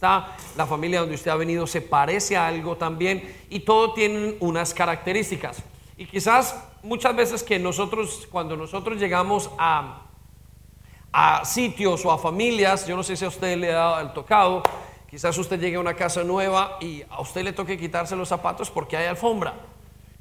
la familia donde usted ha venido se parece a algo también y todo tiene unas características. Y quizás muchas veces que nosotros, cuando nosotros llegamos a, a sitios o a familias, yo no sé si a usted le ha tocado, quizás usted llegue a una casa nueva y a usted le toque quitarse los zapatos porque hay alfombra.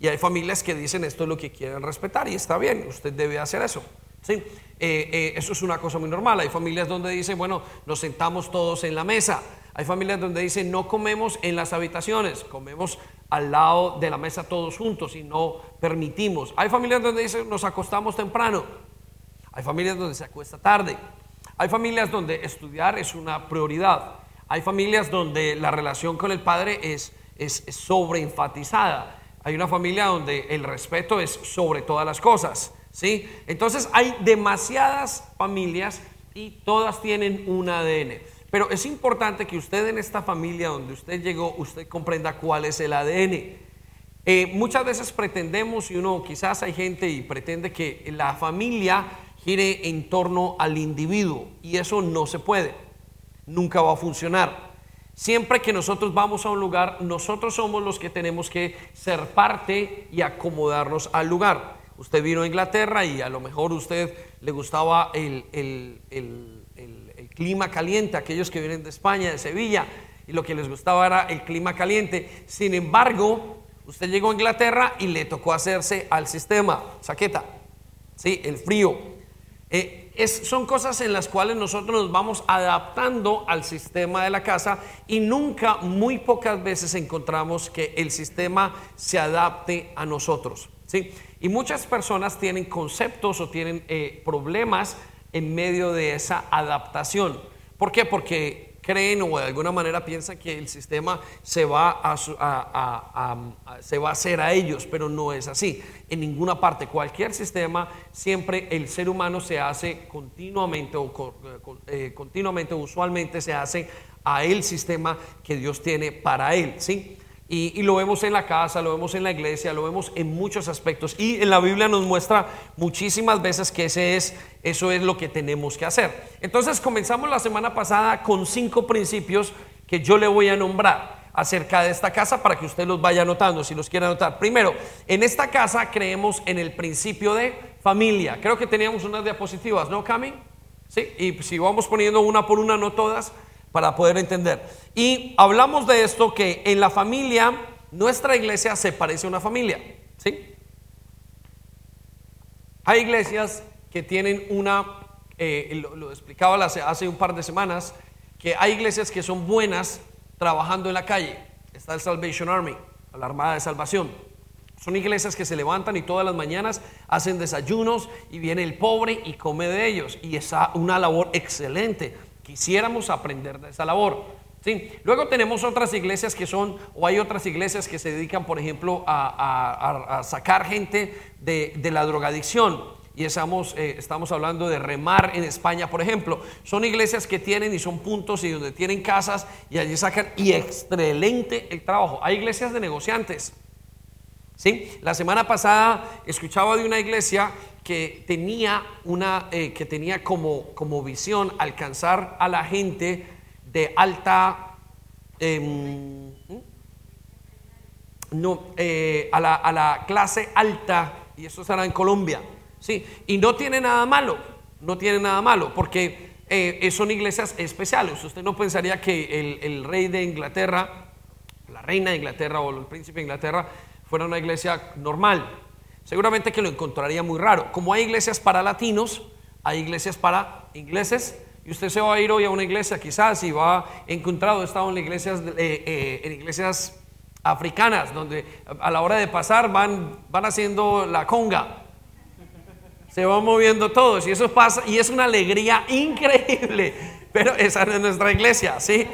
Y hay familias que dicen esto es lo que quieren respetar y está bien, usted debe hacer eso. ¿sí? Eh, eh, eso es una cosa muy normal. Hay familias donde dicen, bueno, nos sentamos todos en la mesa. Hay familias donde dicen, no comemos en las habitaciones, comemos al lado de la mesa todos juntos y no permitimos. Hay familias donde dicen, nos acostamos temprano. Hay familias donde se acuesta tarde. Hay familias donde estudiar es una prioridad. Hay familias donde la relación con el padre es, es, sobreenfatizada. Hay una familia donde el respeto es sobre todas las cosas, ¿sí? Entonces hay demasiadas familias y todas tienen un ADN. Pero es importante que usted en esta familia donde usted llegó, usted comprenda cuál es el ADN. Eh, muchas veces pretendemos, y uno quizás hay gente y pretende que la familia gire en torno al individuo, y eso no se puede, nunca va a funcionar. Siempre que nosotros vamos a un lugar, nosotros somos los que tenemos que ser parte y acomodarnos al lugar. Usted vino a Inglaterra y a lo mejor usted le gustaba el, clima caliente, aquellos que vienen de España, de Sevilla, y lo que les gustaba era el clima caliente. Sin embargo, usted llegó a Inglaterra y le tocó hacerse al sistema, saqueta, ¿sí? el frío. Eh, son cosas en las cuales nosotros nos vamos adaptando al sistema de la casa y nunca, muy pocas veces encontramos que el sistema se adapte a nosotros. ¿sí? Y muchas personas tienen conceptos o tienen eh, problemas en medio de esa adaptación. ¿Por qué? Porque creen o de alguna manera piensan que el sistema se va a, se va a hacer a ellos, pero no es así. En ninguna parte, cualquier sistema, siempre el ser humano se hace continuamente o eh, continuamente, usualmente se hace a el sistema que Dios tiene para él, ¿sí? Y, lo vemos en la casa, lo vemos en la iglesia, lo vemos en muchos aspectos. Y en la Biblia nos muestra muchísimas veces que ese es, eso es lo que tenemos que hacer. Entonces comenzamos la semana pasada con cinco principios que yo le voy a nombrar acerca de esta casa para que usted los vaya anotando, si los quiere anotar. Primero, en esta casa creemos en el principio de familia. Creo que teníamos unas diapositivas, ¿no, Cami? Sí, y si vamos poniendo una por una, no todas para poder entender. Y hablamos de esto que en la familia, nuestra iglesia se parece a una familia. ¿sí? Hay iglesias que tienen una, eh, lo, explicaba hace, hace un par de semanas, que hay iglesias que son buenas trabajando en la calle. Está el Salvation Army, la Armada de Salvación. Son iglesias que se levantan y todas las mañanas hacen desayunos y viene el pobre y come de ellos. Y es una labor excelente quisiéramos aprender de esa labor. ¿sí? Luego tenemos otras iglesias que son, o hay otras iglesias que se dedican, por ejemplo, a, sacar gente de, la drogadicción. Y estamos, eh, estamos hablando de remar en España, por ejemplo. Son iglesias que tienen y son puntos y donde tienen casas y allí sacan y excelente el trabajo. Hay iglesias de negociantes. ¿Sí? La semana pasada escuchaba de una iglesia que tenía, una, eh, que tenía como, como visión alcanzar a la gente de alta, em, no, eh, a, la, a, la, clase alta, y eso será en Colombia, ¿sí? Y no tiene nada malo, no tiene nada malo, porque eh, son iglesias especiales. Usted no pensaría que el, el rey de Inglaterra, la reina de Inglaterra o el príncipe de Inglaterra fuera una iglesia normal seguramente que lo encontraría muy raro. Como hay iglesias para latinos, hay iglesias para ingleses. Y usted se va a ir hoy a una iglesia quizás y va a encontrar, he estado en iglesias, eh, eh, en iglesias africanas, donde a la hora de pasar van, van haciendo la conga. Se van moviendo todos y eso pasa y es una alegría increíble. Pero esa no es nuestra iglesia, ¿sí?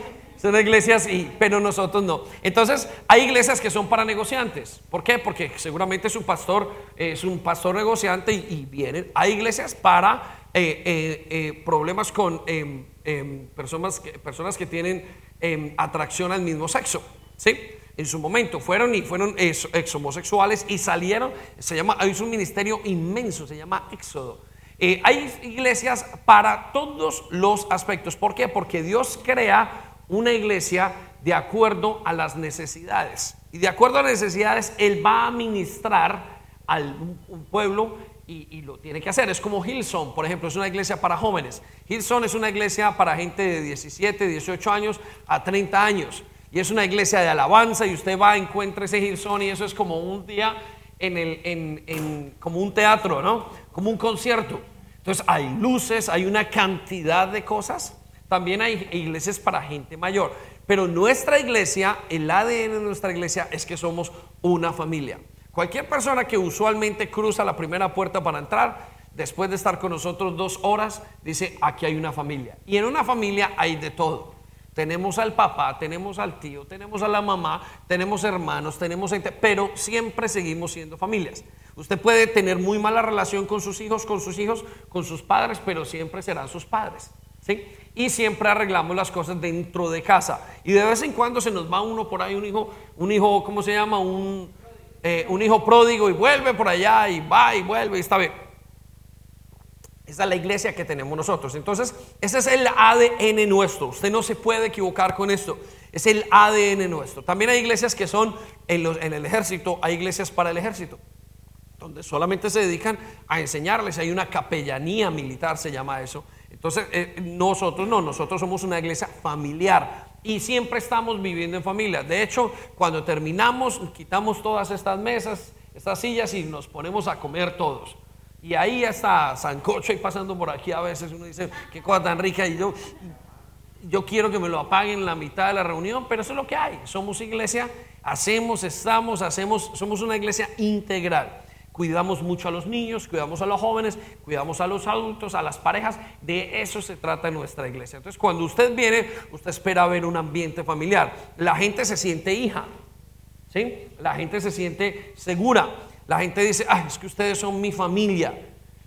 Son iglesias, y, pero nosotros no. Entonces, hay iglesias que son para negociantes. ¿Por qué? Porque seguramente su pastor es un pastor negociante y, vienen. Hay iglesias para eh, eh, eh, problemas con em, em, personas, personas que tienen em, atracción al mismo sexo. ¿Sí? En su momento fueron y fueron ex, homosexuales y salieron. Se llama, hay un ministerio inmenso, se llama Éxodo. hay iglesias para todos los aspectos. ¿Por qué? Porque Dios crea una iglesia de acuerdo a las necesidades. Y de acuerdo a las necesidades, Él va a ministrar al pueblo y, lo tiene que hacer. Es como Hillsong, por ejemplo, es una iglesia para jóvenes. Hillsong es una iglesia para gente de 17, 18 años a 30 años. Y es una iglesia de alabanza y usted va, encuentra ese Hillsong y eso es como un día en el, en, como un teatro, ¿no? Como un concierto. Entonces hay luces, hay una cantidad de cosas. También hay iglesias para gente mayor. Pero nuestra iglesia, el ADN de nuestra iglesia es que somos una familia. Cualquier persona que usualmente cruza la primera puerta para entrar, después de estar con nosotros dos horas, dice, aquí hay una familia. Y en una familia hay de todo. Tenemos al papá, tenemos al tío, tenemos a la mamá, tenemos hermanos, tenemos gente, pero siempre seguimos siendo familias. Usted puede tener muy mala relación con sus hijos, con sus hijos, con sus padres, pero siempre serán sus padres. ¿sí? Y siempre arreglamos las cosas dentro de casa. Y de vez en cuando se nos va uno por ahí, un hijo, un hijo, ¿cómo se llama? Un, eh, un hijo pródigo y vuelve por allá y va y vuelve y está bien. Esa es la iglesia que tenemos nosotros. Entonces, ese es el ADN nuestro. Usted no se puede equivocar con esto. Es el ADN nuestro. También hay iglesias que son en, en el ejército, hay iglesias para el ejército, donde solamente se dedican a enseñarles. Hay una capellanía militar, se llama eso. Entonces, eh, nosotros no, nosotros somos una iglesia familiar y siempre estamos viviendo en familia. De hecho, cuando terminamos, quitamos todas estas mesas, estas sillas y nos ponemos a comer todos. Y ahí está Sancocho y pasando por aquí a veces uno dice, qué cosa tan rica. Y yo, yo quiero que me lo apaguen en la mitad de la reunión, pero eso es lo que hay. Somos iglesia, hacemos, estamos, hacemos, somos una iglesia integral. Cuidamos mucho a los niños, cuidamos a los jóvenes, cuidamos a los adultos, a las parejas. De eso se trata nuestra iglesia. Entonces, cuando usted viene, usted espera ver un ambiente familiar. La gente se siente hija, ¿sí? La gente se siente segura. La gente dice, es que ustedes son mi familia.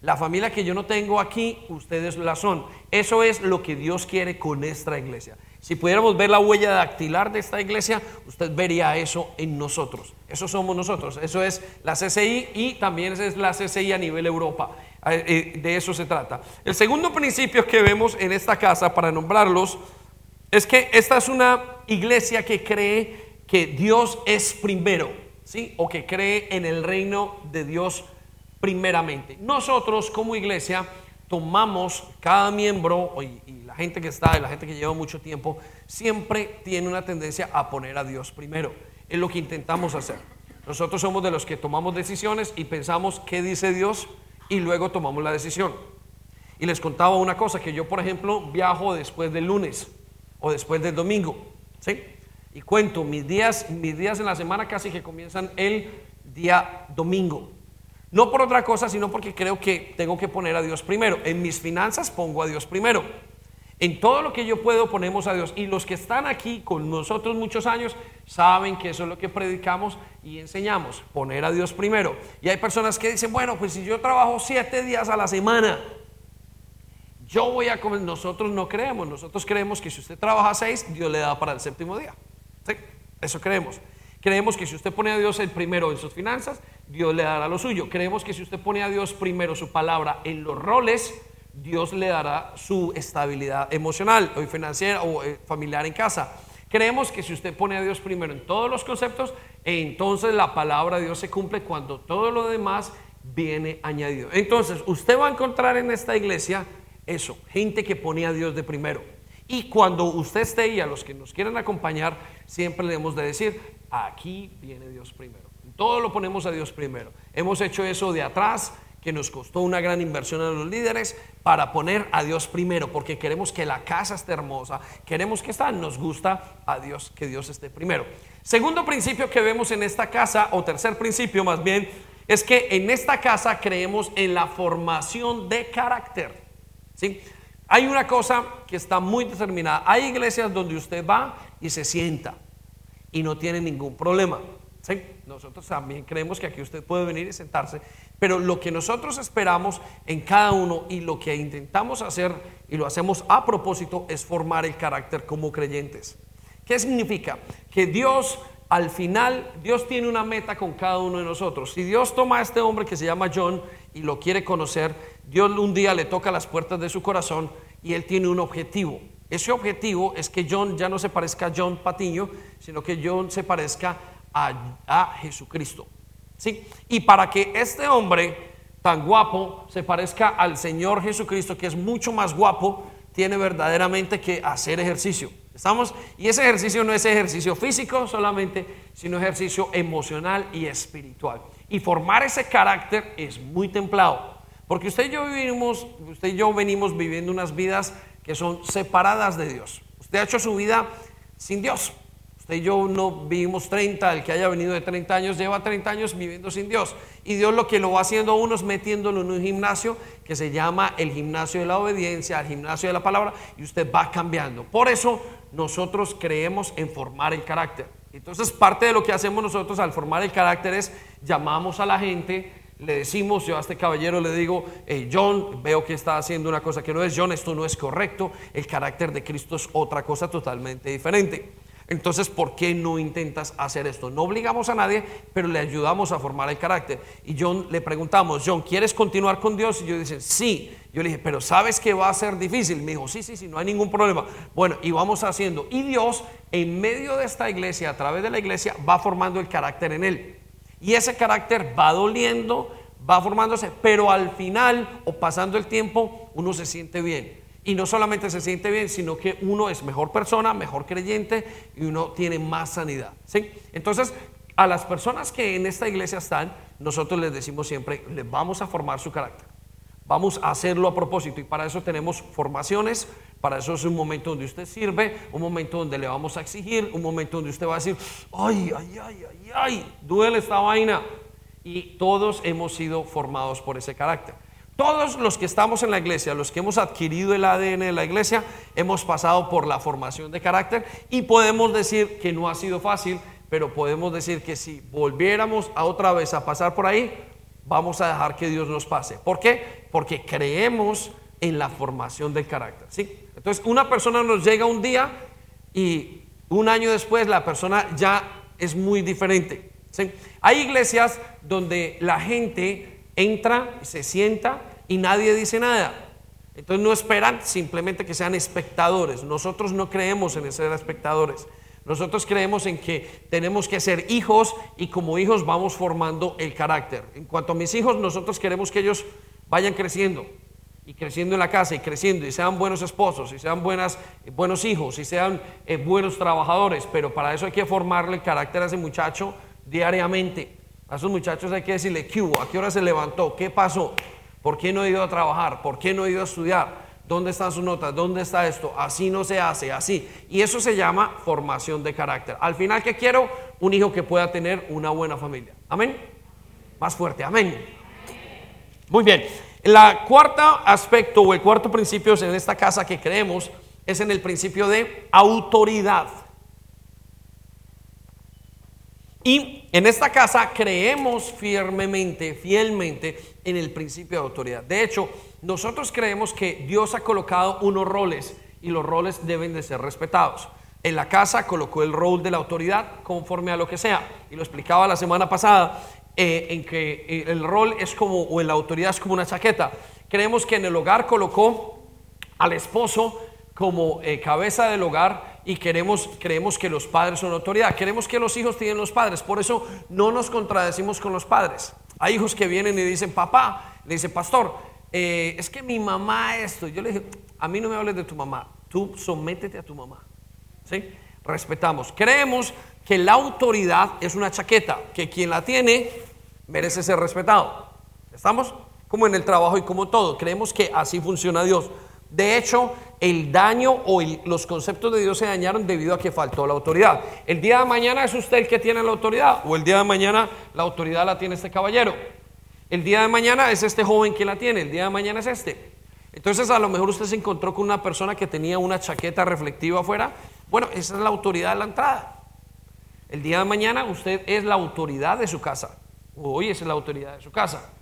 La familia que yo no tengo aquí, ustedes la son. Eso es lo que Dios quiere con nuestra iglesia. Si pudiéramos ver la huella dactilar de esta iglesia, usted vería eso en nosotros. Eso somos nosotros. Eso es la CCI y también es la CCI a nivel Europa. Eh, eh, de eso se trata. El segundo principio que vemos en esta casa, para nombrarlos, es que esta es una iglesia que cree que Dios es primero, ¿sí? O que cree en el reino de Dios primeramente. Nosotros como iglesia tomamos cada miembro y, la gente que está y la gente que lleva mucho tiempo siempre tiene una tendencia a poner a Dios primero. Es lo que intentamos hacer. Nosotros somos de los que tomamos decisiones y pensamos qué dice Dios y luego tomamos la decisión. Y les contaba una cosa, que yo por ejemplo viajo después del lunes o después del domingo, ¿sí? Y cuento mis días, mis días en la semana casi que comienzan el día domingo. No por otra cosa, sino porque creo que tengo que poner a Dios primero. En mis finanzas pongo a Dios primero. En todo lo que yo puedo ponemos a Dios. Y los que están aquí con nosotros muchos años saben que eso es lo que predicamos y enseñamos, poner a Dios primero. Y hay personas que dicen, bueno, pues si yo trabajo siete días a la semana, yo voy a comer. Nosotros no creemos, nosotros creemos que si usted trabaja seis, Dios le da para el séptimo día. ¿Sí? Eso creemos. Creemos que si usted pone a Dios el primero en sus finanzas, Dios le dará lo suyo. Creemos que si usted pone a Dios primero su palabra en los roles, Dios le dará su estabilidad emocional o financiera o eh, familiar en casa. Creemos que si usted pone a Dios primero en todos los conceptos, entonces la palabra de Dios se cumple cuando todo lo demás viene añadido. Entonces, usted va a encontrar en esta iglesia eso, gente que pone a Dios de primero. Y cuando usted esté y a los que nos quieran acompañar, siempre le hemos de decir, aquí viene Dios primero. Todo lo ponemos a Dios primero. Hemos hecho eso de atrás, que nos costó una gran inversión a los líderes, para poner a Dios primero, porque queremos que la casa esté hermosa, queremos que está, nos gusta a Dios, que Dios esté primero. Segundo principio que vemos en esta casa, o tercer principio más bien, es que en esta casa creemos en la formación de carácter. ¿sí? Hay una cosa que está muy determinada. Hay iglesias donde usted va y se sienta y no tiene ningún problema. Nosotros también creemos que aquí usted puede venir y sentarse, pero lo que nosotros esperamos en cada uno y lo que intentamos hacer y lo hacemos a propósito es formar el carácter como creyentes. ¿Qué significa? Que Dios al final, Dios tiene una meta con cada uno de nosotros. Si Dios toma a este hombre que se llama John y lo quiere conocer, Dios un día le toca las puertas de su corazón y él tiene un objetivo. Ese objetivo es que John ya no se parezca a John Patiño, sino que John se parezca a, a Jesucristo. ¿sí? Y para que este hombre tan guapo se parezca al Señor Jesucristo, que es mucho más guapo, tiene verdaderamente que hacer ejercicio. ¿Estamos? Y ese ejercicio no es ejercicio físico solamente, sino ejercicio emocional y espiritual. Y formar ese carácter es muy templado. Porque usted y yo vivimos, usted y yo venimos viviendo unas vidas que son separadas de Dios. Usted ha hecho su vida sin Dios. Usted y yo no vivimos 30, el que haya venido de 30 años lleva 30 años viviendo sin Dios. Y Dios lo que lo va haciendo a uno es metiéndolo en un gimnasio que se llama el gimnasio de la obediencia, el gimnasio de la palabra, y usted va cambiando. Por eso nosotros creemos en formar el carácter. Entonces parte de lo que hacemos nosotros al formar el carácter es llamamos a la gente le decimos, yo a este caballero le digo, John, veo que está haciendo una cosa que no es, John, esto no es correcto, el carácter de Cristo es otra cosa totalmente diferente. Entonces, ¿por qué no intentas hacer esto? No obligamos a nadie, pero le ayudamos a formar el carácter. Y John le preguntamos, John, ¿quieres continuar con Dios? Y yo dicen, sí. Yo le dije, pero ¿sabes que va a ser difícil? Me dijo, sí, sí, sí, no hay ningún problema. Bueno, y vamos haciendo. Y Dios, en medio de esta iglesia, a través de la iglesia, va formando el carácter en él. Y ese carácter va doliendo, va formándose, pero al final o pasando el tiempo uno se siente bien. Y no solamente se siente bien, sino que uno es mejor persona, mejor creyente y uno tiene más sanidad. ¿sí? Entonces, a las personas que en esta iglesia están, nosotros les decimos siempre, les vamos a formar su carácter. Vamos a hacerlo a propósito y para eso tenemos formaciones, para eso es un momento donde usted sirve, un momento donde le vamos a exigir, un momento donde usted va a decir, ay, ay, ay, ay, ay, duele esta vaina. Y todos hemos sido formados por ese carácter. Todos los que estamos en la iglesia, los que hemos adquirido el ADN de la iglesia, hemos pasado por la formación de carácter y podemos decir que no ha sido fácil, pero podemos decir que si volviéramos a otra vez a pasar por ahí, vamos a dejar que Dios nos pase. ¿Por qué? Porque creemos en la formación del carácter. ¿sí? Entonces, una persona nos llega un día y un año después la persona ya es muy diferente. Hay iglesias donde la gente entra, se sienta y nadie dice nada. Entonces no esperan simplemente que sean espectadores. Nosotros no creemos en ser espectadores. Nosotros creemos en que tenemos que ser hijos y como hijos vamos formando el carácter. En cuanto a mis hijos, nosotros queremos que ellos vayan creciendo y creciendo en la casa y creciendo y sean buenos esposos y sean buenas, buenos hijos y sean eh, buenos trabajadores, pero para eso hay que formarle el carácter a ese muchacho diariamente. A esos muchachos hay que decirle, ¿qué hubo? ¿A qué hora se levantó? ¿Qué pasó? ¿Por qué no ha ido a trabajar? ¿Por qué no ha ido a estudiar? ¿Dónde están sus notas? ¿Dónde está esto? Así no se hace, así. Y eso se llama formación de carácter. Al final, ¿qué quiero? Un hijo que pueda tener una buena familia. Amén. Más fuerte, amén. Muy bien. La cuarta aspecto o el cuarto principio en esta casa que creemos es en el principio de autoridad. Y en esta casa creemos firmemente, fielmente en el principio de autoridad. De hecho, nosotros creemos que Dios ha colocado unos roles y los roles deben de ser respetados. En la casa colocó el rol de la autoridad conforme a lo que sea. Y lo explicaba la semana pasada, eh, en que eh, el rol es como, o la autoridad es como una chaqueta. Creemos que en el hogar colocó al esposo como eh, cabeza del hogar y queremos, creemos que los padres son autoridad. Queremos que los hijos tienen los padres. Por eso no nos contradecimos con los padres. Hay hijos que vienen y dicen, papá, le dice, pastor, es que mi mamá esto. Yo le dije, a mí no me hables de tu mamá, tú sométete a tu mamá. ¿Sí? Respetamos. Creemos que la autoridad es una chaqueta, que quien la tiene merece ser respetado. ¿Estamos? Como en el trabajo y como todo. Creemos que así funciona Dios. De hecho, el daño o los conceptos de Dios se dañaron debido a que faltó la autoridad. El día de mañana es usted el que tiene la autoridad o el día de mañana la autoridad la tiene este caballero. El día de mañana es este joven que la tiene, el día de mañana es este. Entonces a lo mejor usted se encontró con una persona que tenía una chaqueta reflectiva afuera. Bueno, esa es la autoridad de la entrada. El día de mañana usted es la autoridad de su casa. Hoy es la autoridad de su casa.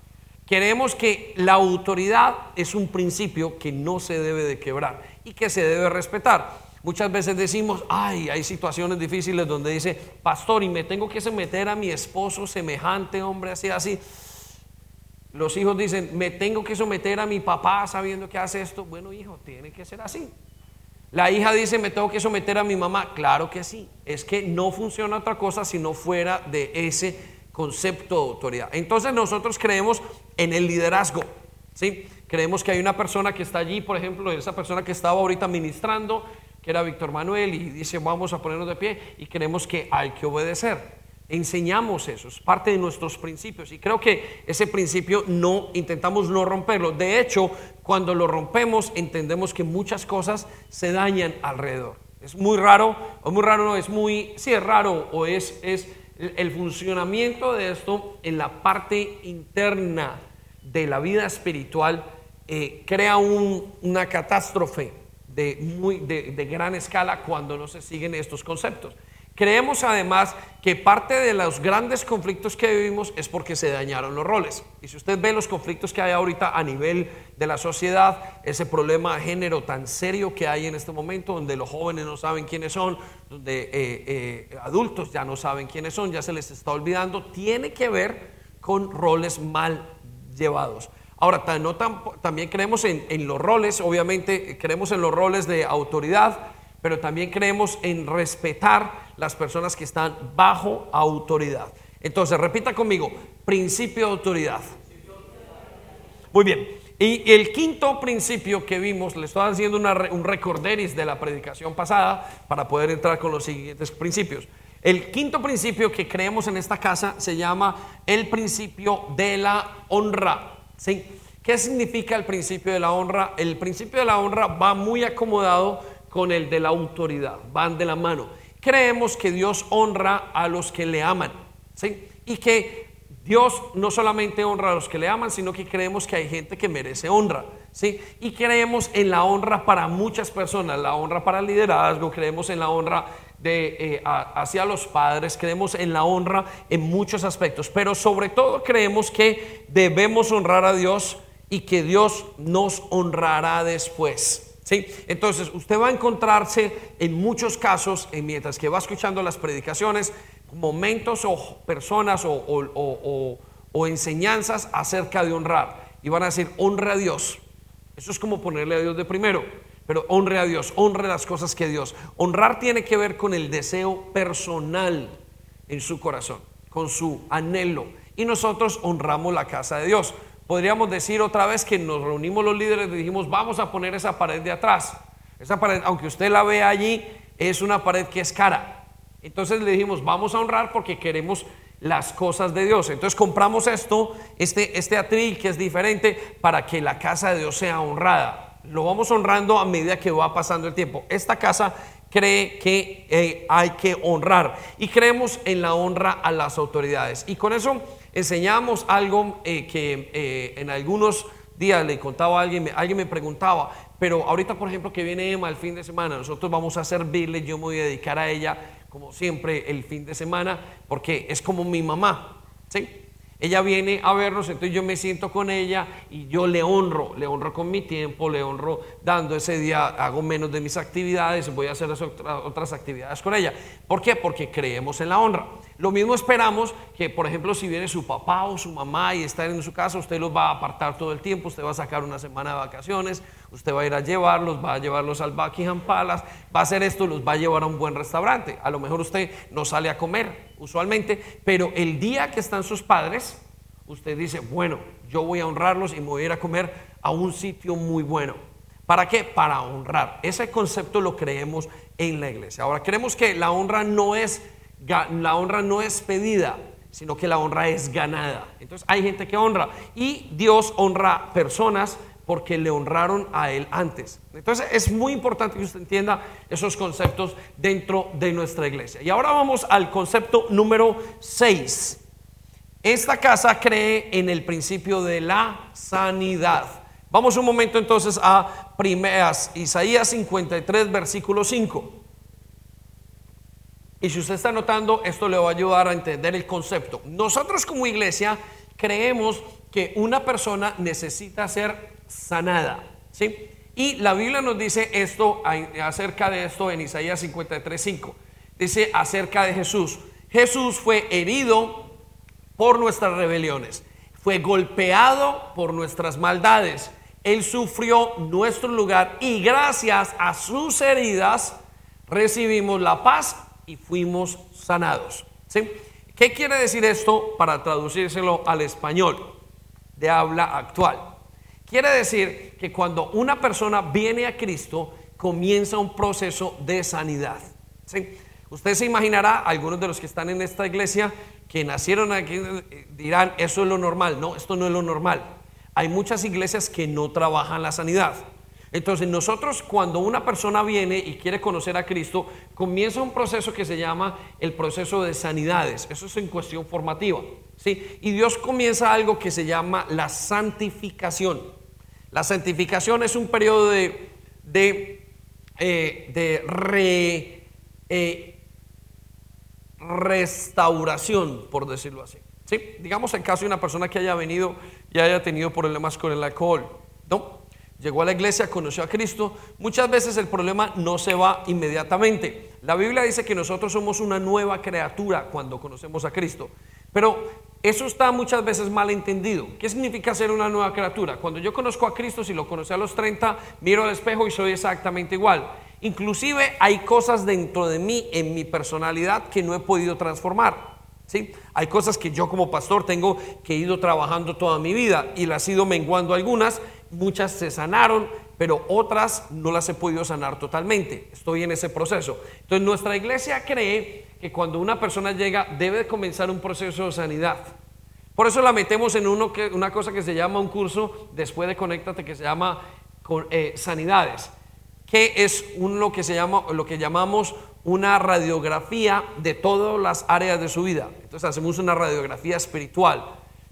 Queremos que la autoridad es un principio que no se debe de quebrar y que se debe respetar. Muchas veces decimos, ay, hay situaciones difíciles donde dice, pastor, y me tengo que someter a mi esposo semejante, hombre, así, así. Los hijos dicen, me tengo que someter a mi papá sabiendo que hace esto. Bueno, hijo, tiene que ser así. La hija dice, me tengo que someter a mi mamá. Claro que sí. Es que no funciona otra cosa si no fuera de ese concepto de autoridad. Entonces nosotros creemos en el liderazgo. ¿sí? Creemos que hay una persona que está allí, por ejemplo, esa persona que estaba ahorita ministrando, que era Víctor Manuel, y dice, vamos a ponernos de pie, y creemos que hay que obedecer. Enseñamos eso, es parte de nuestros principios y creo que ese principio no intentamos no romperlo. De hecho, cuando lo rompemos entendemos que muchas cosas se dañan alrededor. Es muy raro, o muy raro no, es muy, sí es raro o es, es el funcionamiento de esto en la parte interna de la vida espiritual eh, crea una catástrofe de, muy, de gran escala cuando no se siguen estos conceptos. Creemos además que parte de los grandes conflictos que vivimos es porque se dañaron los roles. Y si usted ve los conflictos que hay ahorita a nivel de la sociedad, ese problema de género tan serio que hay en este momento, donde los jóvenes no saben quiénes son, donde eh, eh, adultos ya no saben quiénes son, ya se les está olvidando, tiene que ver con roles mal llevados. Ahora, también creemos en los roles, obviamente creemos en los roles de autoridad, pero también creemos en respetar las personas que están bajo autoridad. Entonces, repita conmigo, principio de autoridad. Muy bien. Y el quinto principio que vimos, le estoy haciendo un recorderis de la predicación pasada para poder entrar con los siguientes principios. El quinto principio que creemos en esta casa se llama el principio de la honra. ¿Sí? ¿Qué significa el principio de la honra? El principio de la honra va muy acomodado con el de la autoridad, van de la mano creemos que Dios honra a los que le aman, ¿sí? Y que Dios no solamente honra a los que le aman, sino que creemos que hay gente que merece honra, ¿sí? Y creemos en la honra para muchas personas, la honra para el liderazgo, creemos en la honra de, eh, hacia los padres, creemos en la honra en muchos aspectos, pero sobre todo creemos que debemos honrar a Dios y que Dios nos honrará después. Entonces, usted va a encontrarse en muchos casos, en mientras que va escuchando las predicaciones, momentos o personas o, enseñanzas acerca de honrar. Y van a decir, honre a Dios. Eso es como ponerle a Dios de primero. Pero honre a Dios, honre las cosas que Dios. Honrar tiene que ver con el deseo personal en su corazón, con su anhelo. Y nosotros honramos la casa de Dios. Podríamos decir otra vez que nos reunimos los líderes y dijimos, vamos a poner esa pared de atrás. Esa pared, aunque usted la vea allí, es una pared que es cara. Entonces le dijimos, vamos a honrar porque queremos las cosas de Dios. Entonces compramos esto, este, este atril que es diferente para que la casa de Dios sea honrada. Lo vamos honrando a medida que va pasando el tiempo. Esta casa cree que eh, hay que honrar y creemos en la honra a las autoridades. Y con eso enseñamos algo eh, que eh, en algunos días le contaba a alguien, alguien me preguntaba, pero ahorita por ejemplo que viene Emma el fin de semana, nosotros vamos a servirle, yo me voy a dedicar a ella como siempre el fin de semana, porque es como mi mamá, ¿sí? Ella viene a vernos, entonces yo me siento con ella y yo le honro, le honro con mi tiempo, le honro dando ese día, hago menos de mis actividades, voy a hacer otras actividades con ella. ¿Por qué? Porque creemos en la honra. Lo mismo esperamos que, por ejemplo, si viene su papá o su mamá y están en su casa, usted los va a apartar todo el tiempo, usted va a sacar una semana de vacaciones, usted va a ir a llevarlos, va a llevarlos al Buckingham Palace, va a hacer esto, los va a llevar a un buen restaurante. A lo mejor usted no sale a comer usualmente, pero el día que están sus padres, usted dice, bueno, yo voy a honrarlos y me voy a ir a comer a un sitio muy bueno. ¿Para qué? Para honrar. Ese concepto lo creemos en la iglesia. Ahora, creemos que la honra no es la honra no es pedida, sino que la honra es ganada. Entonces hay gente que honra y Dios honra personas porque le honraron a Él antes. Entonces es muy importante que usted entienda esos conceptos dentro de nuestra iglesia. Y ahora vamos al concepto número 6. Esta casa cree en el principio de la sanidad. Vamos un momento entonces a primeras, Isaías 53, versículo 5. Y si usted está notando, esto le va a ayudar a entender el concepto. Nosotros como iglesia creemos que una persona necesita ser sanada, ¿sí? Y la Biblia nos dice esto acerca de esto en Isaías 53:5. Dice acerca de Jesús. Jesús fue herido por nuestras rebeliones, fue golpeado por nuestras maldades. Él sufrió nuestro lugar y gracias a sus heridas recibimos la paz y fuimos sanados. ¿Sí? ¿Qué quiere decir esto para traducírselo al español de habla actual? Quiere decir que cuando una persona viene a Cristo, comienza un proceso de sanidad. Usted se imaginará, algunos de los que están en esta iglesia, que nacieron aquí, eh, dirán, eso es lo normal. No, esto no es lo normal. Hay muchas iglesias que no trabajan la sanidad. Entonces nosotros cuando una persona viene y quiere conocer a Cristo, comienza un proceso que se llama el proceso de sanidades. Eso es en cuestión formativa. ¿sí? Y Dios comienza algo que se llama la santificación. La santificación es un periodo de, de, eh, re, eh, restauración, por decirlo así. ¿sí? Digamos el caso de una persona que haya venido y haya tenido problemas con el alcohol. ¿no? Llegó a la iglesia, conoció a Cristo. Muchas veces el problema no se va inmediatamente. La Biblia dice que nosotros somos una nueva criatura cuando conocemos a Cristo. Pero eso está muchas veces mal entendido. ¿Qué significa ser una nueva criatura? Cuando yo conozco a Cristo, si lo conocí a los 30, miro al espejo y soy exactamente igual. Inclusive hay cosas dentro de mí, en mi personalidad, que no he podido transformar. ¿sí? Hay cosas que yo como pastor tengo que he ido trabajando toda mi vida y las he ido menguando algunas muchas se sanaron, pero otras no las he podido sanar totalmente. Estoy en ese proceso. Entonces nuestra iglesia cree que cuando una persona llega debe comenzar un proceso de sanidad. Por eso la metemos en uno que, una cosa que se llama un curso después de Conéctate que se llama eh, Sanidades, que es lo que se llama lo que llamamos una radiografía de todas las áreas de su vida. Entonces hacemos una radiografía espiritual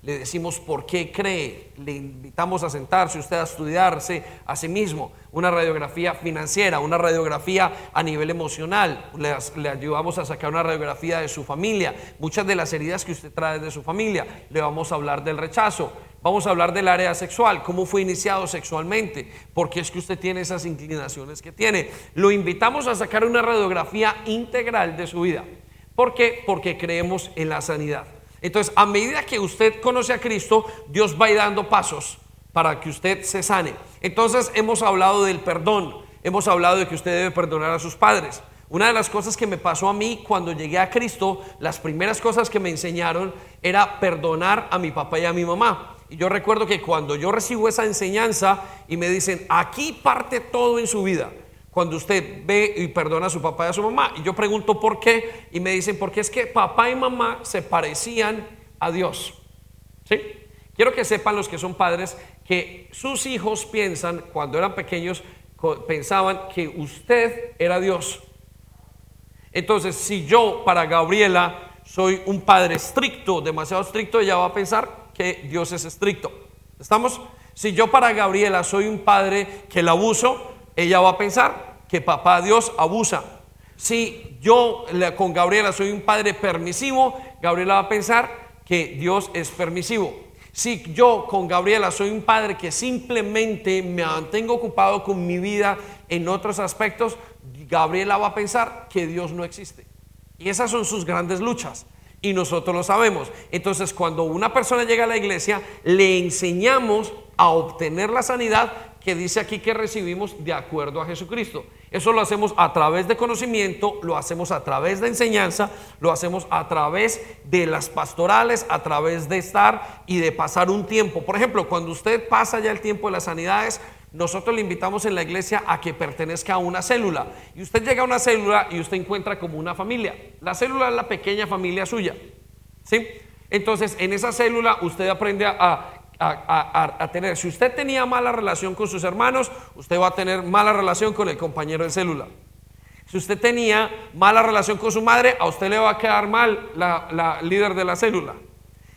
le decimos por qué cree, le invitamos a sentarse usted a estudiarse a sí mismo, una radiografía financiera, una radiografía a nivel emocional, le, ayudamos a sacar una radiografía de su familia, muchas de las heridas que usted trae de su familia, le vamos a hablar del rechazo, vamos a hablar del área sexual, cómo fue iniciado sexualmente, por qué es que usted tiene esas inclinaciones que tiene, lo invitamos a sacar una radiografía integral de su vida. ¿Por qué? Porque creemos en la sanidad. Entonces, a medida que usted conoce a Cristo, Dios va dando pasos para que usted se sane. Entonces, hemos hablado del perdón, hemos hablado de que usted debe perdonar a sus padres. Una de las cosas que me pasó a mí cuando llegué a Cristo, las primeras cosas que me enseñaron era perdonar a mi papá y a mi mamá. Y yo recuerdo que cuando yo recibo esa enseñanza y me dicen, aquí parte todo en su vida cuando usted ve y perdona a su papá y a su mamá. Y yo pregunto por qué y me dicen, porque es que papá y mamá se parecían a Dios. ¿Sí? Quiero que sepan los que son padres que sus hijos piensan, cuando eran pequeños, pensaban que usted era Dios. Entonces, si yo para Gabriela soy un padre estricto, demasiado estricto, ella va a pensar que Dios es estricto. ¿Estamos? Si yo para Gabriela soy un padre que la abuso, ella va a pensar que papá Dios abusa. Si yo con Gabriela soy un padre permisivo, Gabriela va a pensar que Dios es permisivo. Si yo con Gabriela soy un padre que simplemente me mantengo ocupado con mi vida en otros aspectos, Gabriela va a pensar que Dios no existe. Y esas son sus grandes luchas. Y nosotros lo sabemos. Entonces, cuando una persona llega a la iglesia, le enseñamos a obtener la sanidad que dice aquí que recibimos de acuerdo a Jesucristo. Eso lo hacemos a través de conocimiento, lo hacemos a través de enseñanza, lo hacemos a través de las pastorales, a través de estar y de pasar un tiempo. Por ejemplo, cuando usted pasa ya el tiempo de las sanidades, nosotros le invitamos en la iglesia a que pertenezca a una célula. Y usted llega a una célula y usted encuentra como una familia. La célula es la pequeña familia suya. ¿Sí? Entonces, en esa célula usted aprende a a, tener. Si usted tenía mala relación con sus hermanos, usted va a tener mala relación con el compañero de célula. Si usted tenía mala relación con su madre, a usted le va a quedar mal la, líder de la célula.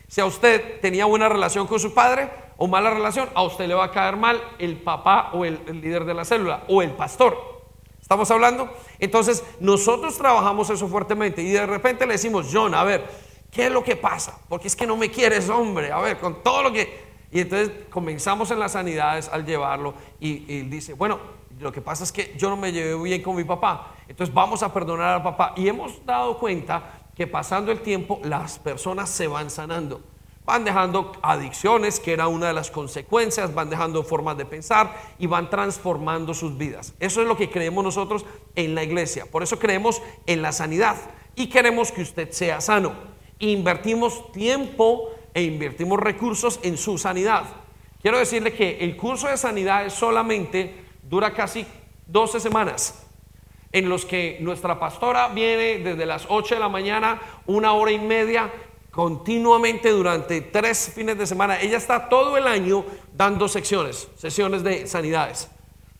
Si a usted tenía buena relación con su padre o mala relación, a usted le va a caer mal el papá o el, el líder de la célula o el pastor. ¿Estamos hablando? Entonces, nosotros trabajamos eso fuertemente y de repente le decimos, John, a ver, ¿qué es lo que pasa? Porque es que no me quieres, hombre. A ver, con todo lo que y entonces comenzamos en las sanidades al llevarlo y, él dice, bueno, lo que pasa es que yo no me llevé bien con mi papá, entonces vamos a perdonar al papá. Y hemos dado cuenta que pasando el tiempo las personas se van sanando. van dejando adicciones, que era una de las consecuencias, van dejando formas de pensar y van transformando sus vidas. Eso es lo que creemos nosotros en la iglesia. Por eso creemos en la sanidad y queremos que usted sea sano. Invertimos tiempo e invertimos recursos en su sanidad. Quiero decirle que el curso de sanidad solamente dura casi 12 semanas en los que nuestra pastora viene desde las 8 de la mañana, una hora y media, continuamente durante tres fines de semana. Ella está todo el año dando secciones, sesiones de sanidades.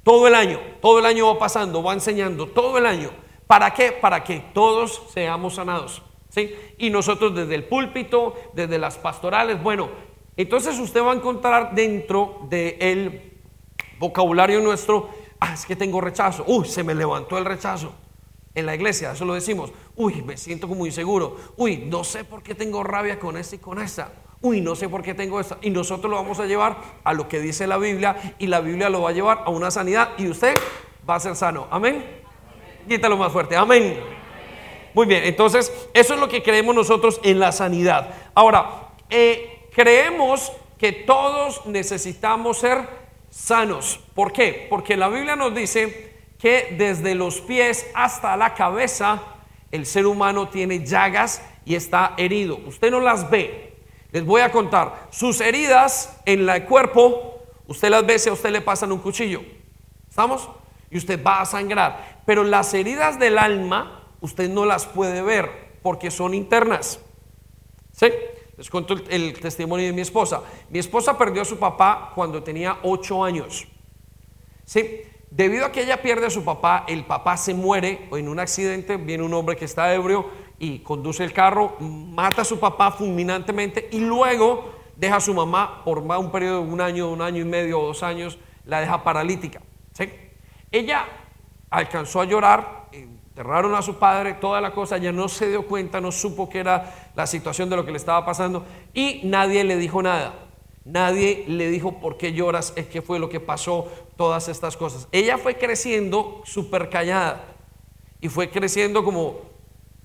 Todo el año, todo el año va pasando, va enseñando, todo el año. ¿Para qué? Para que todos seamos sanados. ¿Sí? Y nosotros desde el púlpito, desde las pastorales, bueno, entonces usted va a encontrar dentro del vocabulario nuestro, ah, es que tengo rechazo, uy, se me levantó el rechazo en la iglesia, eso lo decimos. Uy, me siento como inseguro. Uy, no sé por qué tengo rabia con esta y con esta. Uy, no sé por qué tengo esta. Y nosotros lo vamos a llevar a lo que dice la Biblia y la Biblia lo va a llevar a una sanidad y usted va a ser sano. Amén. Quítalo más fuerte. Amén. Muy bien, entonces eso es lo que creemos nosotros en la sanidad. Ahora, eh, creemos que todos necesitamos ser sanos. ¿Por qué? Porque la Biblia nos dice que desde los pies hasta la cabeza el ser humano tiene llagas y está herido. Usted no las ve. Les voy a contar. Sus heridas en el cuerpo, usted las ve si a usted le pasan un cuchillo. ¿Estamos? Y usted va a sangrar. Pero las heridas del alma, usted no las puede ver porque son internas. ¿Sí? Les cuento el, testimonio de mi esposa. Mi esposa perdió a su papá cuando tenía ocho años. ¿Sí? Debido a que ella pierde a su papá, el papá se muere en un accidente, viene un hombre que está ebrio y conduce el carro, mata a su papá fulminantemente y luego deja a su mamá por un periodo de un año, un año y medio o dos años, la deja paralítica. Ella alcanzó a llorar, enterraron a su padre, toda la cosa, ella no se dio cuenta, no supo qué era la situación de lo que le estaba pasando y nadie le dijo nada. Nadie le dijo por qué lloras, es que fue lo que pasó, todas estas cosas. Ella fue creciendo súper callada y fue creciendo como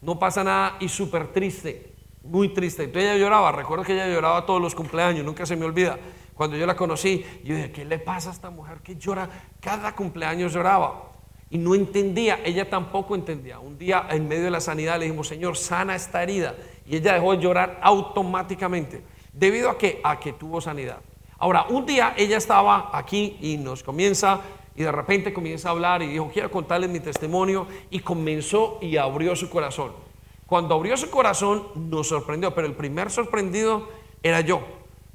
no pasa nada y súper triste, muy triste. Entonces ella lloraba, recuerdo que ella lloraba todos los cumpleaños, nunca se me olvida. Cuando yo la conocí, yo dije, ¿qué le pasa a esta mujer que llora? Cada cumpleaños lloraba. Y no entendía, ella tampoco entendía. Un día en medio de la sanidad le dijimos, Señor, sana esta herida. Y ella dejó de llorar automáticamente. ¿Debido a que A que tuvo sanidad. Ahora, un día ella estaba aquí y nos comienza y de repente comienza a hablar y dijo, quiero contarles mi testimonio y comenzó y abrió su corazón. Cuando abrió su corazón nos sorprendió, pero el primer sorprendido era yo,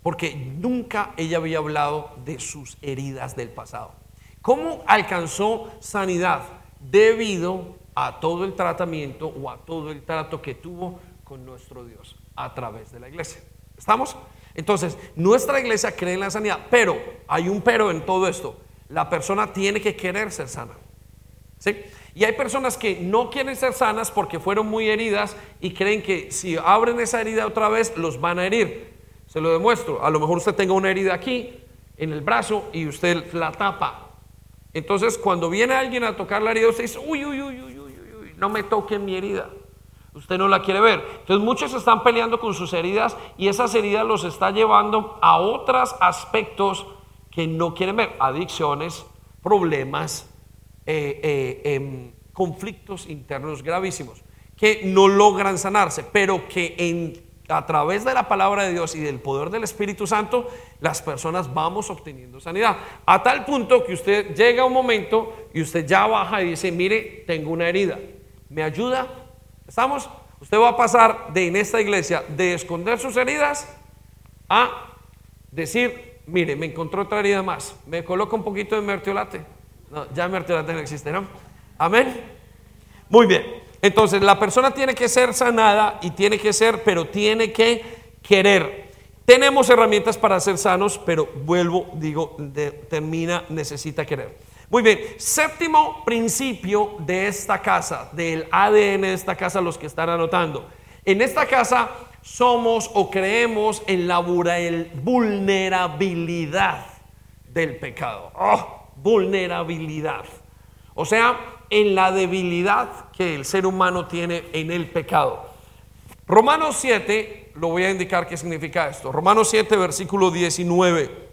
porque nunca ella había hablado de sus heridas del pasado. ¿Cómo alcanzó sanidad? Debido a todo el tratamiento o a todo el trato que tuvo con nuestro Dios a través de la iglesia. ¿Estamos? Entonces, nuestra iglesia cree en la sanidad, pero hay un pero en todo esto. La persona tiene que querer ser sana. ¿Sí? Y hay personas que no quieren ser sanas porque fueron muy heridas y creen que si abren esa herida otra vez los van a herir. Se lo demuestro. A lo mejor usted tenga una herida aquí, en el brazo, y usted la tapa. Entonces, cuando viene alguien a tocar la herida, usted dice, uy, uy, uy, uy, uy, uy, no me toquen mi herida usted no la quiere ver. Entonces muchos están peleando con sus heridas y esas heridas los está llevando a otros aspectos que no quieren ver, adicciones, problemas, eh, eh, em, conflictos internos gravísimos, que no logran sanarse, pero que en, a través de la palabra de Dios y del poder del Espíritu Santo, las personas vamos obteniendo sanidad. A tal punto que usted llega a un momento y usted ya baja y dice, mire, tengo una herida, ¿me ayuda? ¿Estamos? Usted va a pasar de en esta iglesia de esconder sus heridas a decir, mire, me encontró otra herida más, me coloca un poquito de mertiolate. No, ya mertiolate no existe, ¿no? Amén. Muy bien. Entonces, la persona tiene que ser sanada y tiene que ser, pero tiene que querer. Tenemos herramientas para ser sanos, pero vuelvo, digo, termina, necesita querer. Muy bien, séptimo principio de esta casa, del ADN de esta casa, los que están anotando. En esta casa somos o creemos en la vulnerabilidad del pecado. Oh, vulnerabilidad. O sea, en la debilidad que el ser humano tiene en el pecado. Romanos 7 lo voy a indicar qué significa esto. Romanos 7, versículo 19.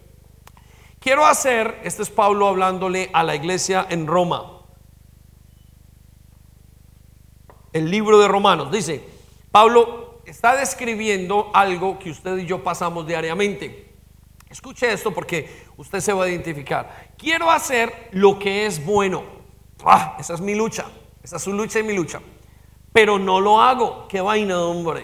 Quiero hacer, este es Pablo hablándole a la iglesia en Roma. El libro de Romanos dice, Pablo está describiendo algo que usted y yo pasamos diariamente. Escuche esto porque usted se va a identificar. Quiero hacer lo que es bueno. Ah, esa es mi lucha. Esa es su lucha y mi lucha. Pero no lo hago. Qué vaina, hombre.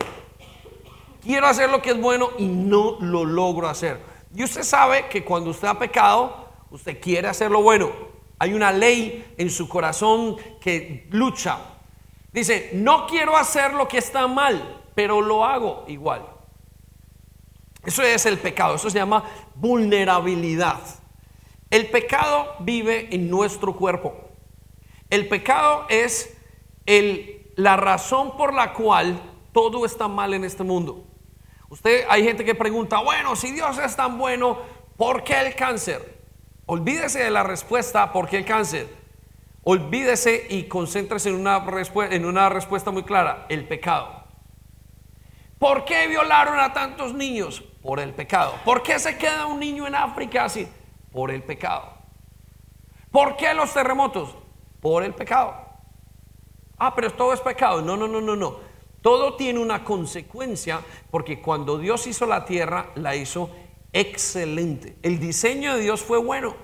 Quiero hacer lo que es bueno y no lo logro hacer. Y usted sabe que cuando usted ha pecado, usted quiere hacer lo bueno. Hay una ley en su corazón que lucha. Dice, no quiero hacer lo que está mal, pero lo hago igual. Eso es el pecado, eso se llama vulnerabilidad. El pecado vive en nuestro cuerpo. El pecado es la razón por la cual todo está mal en este mundo. Usted, hay gente que pregunta, bueno, si Dios es tan bueno, ¿por qué el cáncer? Olvídese de la respuesta, ¿por qué el cáncer? Olvídese y concéntrese en una, en una respuesta muy clara, el pecado. ¿Por qué violaron a tantos niños? Por el pecado. ¿Por qué se queda un niño en África así? Por el pecado. ¿Por qué los terremotos? Por el pecado. Ah, pero todo es pecado. No, no, no, no, no. Todo tiene una consecuencia porque cuando Dios hizo la tierra, la hizo excelente. El diseño de Dios fue bueno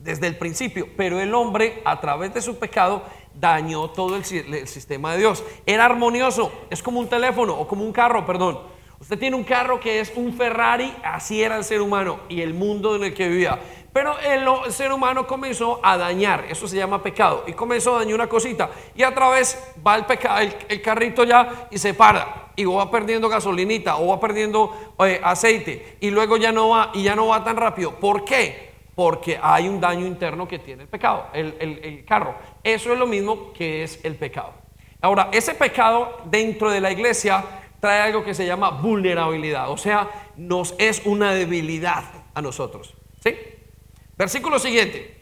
desde el principio, pero el hombre a través de su pecado dañó todo el, sistema de Dios. Era armonioso, es como un teléfono o como un carro, perdón. Usted tiene un carro que es un Ferrari, así era el ser humano y el mundo en el que vivía. Pero el, ser humano comenzó a dañar, eso se llama pecado, y comenzó a dañar una cosita. Y a través va el, pecado, el, carrito ya y se para, y va perdiendo gasolinita o va perdiendo eh, aceite, y luego ya no va, y ya no va tan rápido. ¿Por qué? porque hay un daño interno que tiene el pecado, el, carro. Eso es lo mismo que es el pecado. Ahora, ese pecado dentro de la iglesia trae algo que se llama vulnerabilidad, o sea, nos es una debilidad a nosotros. ¿Sí? Versículo siguiente.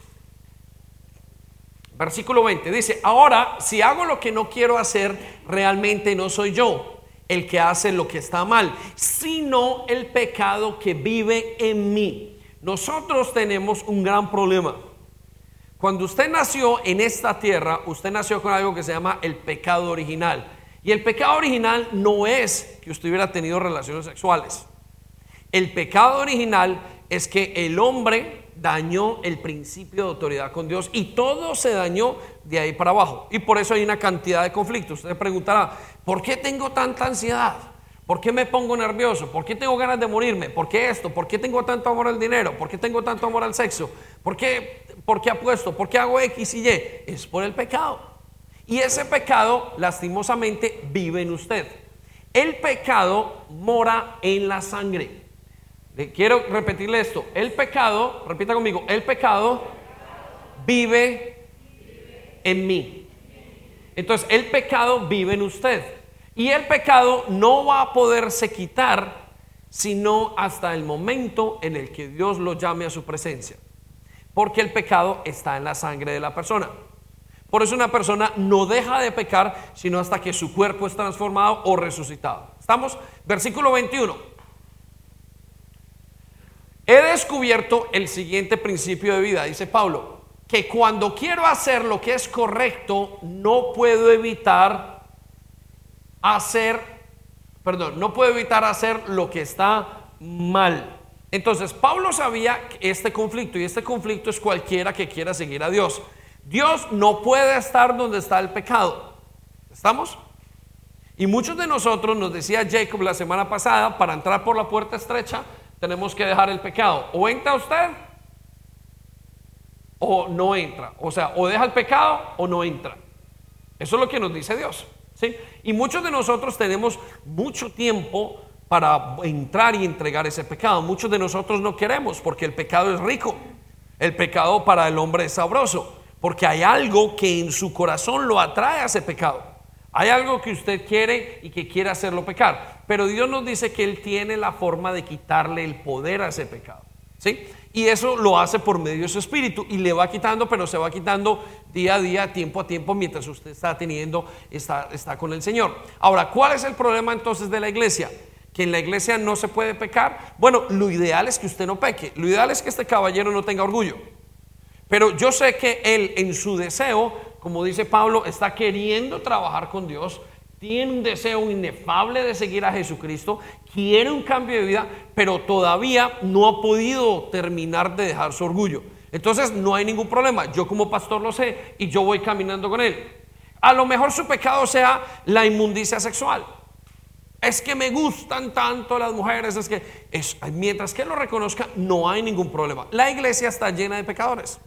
Versículo 20 dice, ahora si hago lo que no quiero hacer, realmente no soy yo el que hace lo que está mal, sino el pecado que vive en mí. Nosotros tenemos un gran problema. Cuando usted nació en esta tierra, usted nació con algo que se llama el pecado original. Y el pecado original no es que usted hubiera tenido relaciones sexuales. El pecado original es que el hombre dañó el principio de autoridad con Dios y todo se dañó de ahí para abajo. Y por eso hay una cantidad de conflictos. Usted preguntará, ¿por qué tengo tanta ansiedad? ¿Por qué me pongo nervioso? ¿Por qué tengo ganas de morirme? ¿Por qué esto? ¿Por qué tengo tanto amor al dinero? ¿Por qué tengo tanto amor al sexo? ¿Por qué, por qué apuesto? ¿Por qué hago X y Y? Es por el pecado. Y ese pecado, lastimosamente, vive en usted. El pecado mora en la sangre. Quiero repetirle esto. El pecado, repita conmigo, el pecado vive en mí. Entonces, el pecado vive en usted. Y el pecado no va a poderse quitar sino hasta el momento en el que Dios lo llame a su presencia. Porque el pecado está en la sangre de la persona. Por eso una persona no deja de pecar sino hasta que su cuerpo es transformado o resucitado. ¿Estamos? Versículo 21. He descubierto el siguiente principio de vida, dice Pablo, que cuando quiero hacer lo que es correcto, no puedo evitar hacer, perdón, no puedo evitar hacer lo que está mal. Entonces, Pablo sabía este conflicto y este conflicto es cualquiera que quiera seguir a Dios. Dios no puede estar donde está el pecado. ¿Estamos? Y muchos de nosotros, nos decía Jacob la semana pasada, para entrar por la puerta estrecha tenemos que dejar el pecado. O entra usted o no entra. O sea, o deja el pecado o no entra. Eso es lo que nos dice Dios. Y muchos de nosotros tenemos mucho tiempo para entrar y entregar ese pecado. Muchos de nosotros no queremos porque el pecado es rico. El pecado para el hombre es sabroso porque hay algo que en su corazón lo atrae a ese pecado. Hay algo que usted quiere y que quiere hacerlo pecar. Pero Dios nos dice que Él tiene la forma de quitarle el poder a ese pecado. ¿Sí? Y eso lo hace por medio de su espíritu y le va quitando, pero se va quitando día a día, tiempo a tiempo, mientras usted está teniendo, está, está con el Señor. Ahora, ¿cuál es el problema entonces de la iglesia? que en la iglesia no se puede pecar. Bueno, lo ideal es que usted no peque. Lo ideal es que este caballero no tenga orgullo. Pero yo sé que él en su deseo, como dice Pablo, está queriendo trabajar con Dios, tiene un deseo inefable de seguir a Jesucristo, quiere un cambio de vida, pero todavía no ha podido terminar de dejar su orgullo. Entonces no hay ningún problema. Yo como pastor lo sé y yo voy caminando con él. A lo mejor su pecado sea la inmundicia sexual. Es que me gustan tanto las mujeres, es que mientras que lo reconozca no hay ningún problema. La iglesia está llena de pecadores.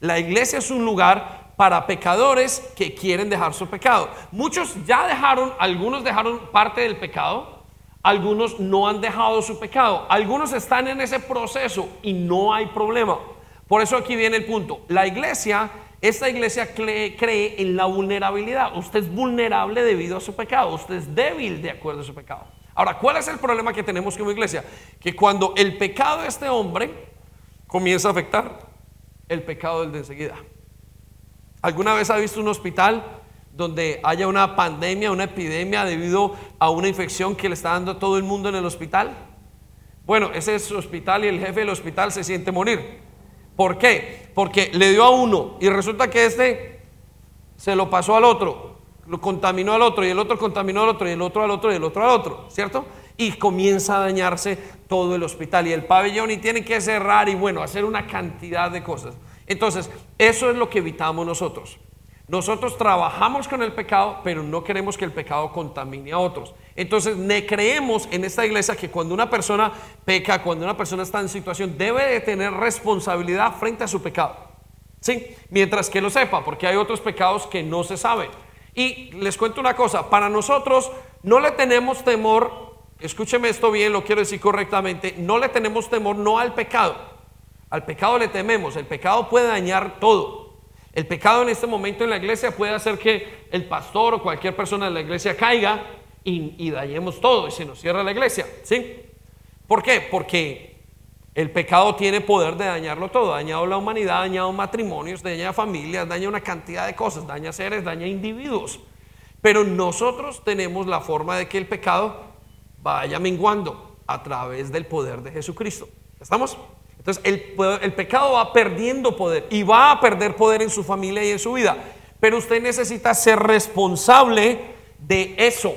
La iglesia es un lugar para pecadores que quieren dejar su pecado. Muchos ya dejaron, algunos dejaron parte del pecado, algunos no han dejado su pecado, algunos están en ese proceso y no hay problema. Por eso aquí viene el punto. La iglesia, esta iglesia cree, en la vulnerabilidad. Usted es vulnerable debido a su pecado, usted es débil de acuerdo a su pecado. Ahora, ¿cuál es el problema que tenemos como iglesia? Que cuando el pecado de este hombre comienza a afectar el pecado del de enseguida. ¿Alguna vez ha visto un hospital donde haya una pandemia, una epidemia debido a una infección que le está dando a todo el mundo en el hospital? Bueno, ese es su hospital y el jefe del hospital se siente morir. ¿Por qué? Porque le dio a uno y resulta que este se lo pasó al otro, lo contaminó al otro y el otro contaminó al otro y el otro al otro y el otro al otro, ¿cierto? Y comienza a dañarse todo el hospital y el pabellón y tiene que cerrar y bueno, hacer una cantidad de cosas. Entonces, eso es lo que evitamos nosotros. Nosotros trabajamos con el pecado, pero no queremos que el pecado contamine a otros. Entonces, creemos en esta iglesia que cuando una persona peca, cuando una persona está en situación, debe de tener responsabilidad frente a su pecado. ¿Sí? Mientras que lo sepa, porque hay otros pecados que no se saben. Y les cuento una cosa, para nosotros no le tenemos temor, escúcheme esto bien, lo quiero decir correctamente, no le tenemos temor no al pecado, al pecado le tememos, el pecado puede dañar todo. El pecado en este momento en la iglesia puede hacer que el pastor o cualquier persona de la iglesia caiga y, dañemos todo y se nos cierra la iglesia. ¿Sí? ¿Por qué? Porque el pecado tiene poder de dañarlo todo. Ha dañado la humanidad, ha dañado matrimonios, daña familias, daña una cantidad de cosas, daña seres, daña individuos. Pero nosotros tenemos la forma de que el pecado vaya menguando a través del poder de Jesucristo. ¿Estamos? Entonces el, pecado va perdiendo poder y va a perder poder en su familia y en su vida. Pero usted necesita ser responsable de eso.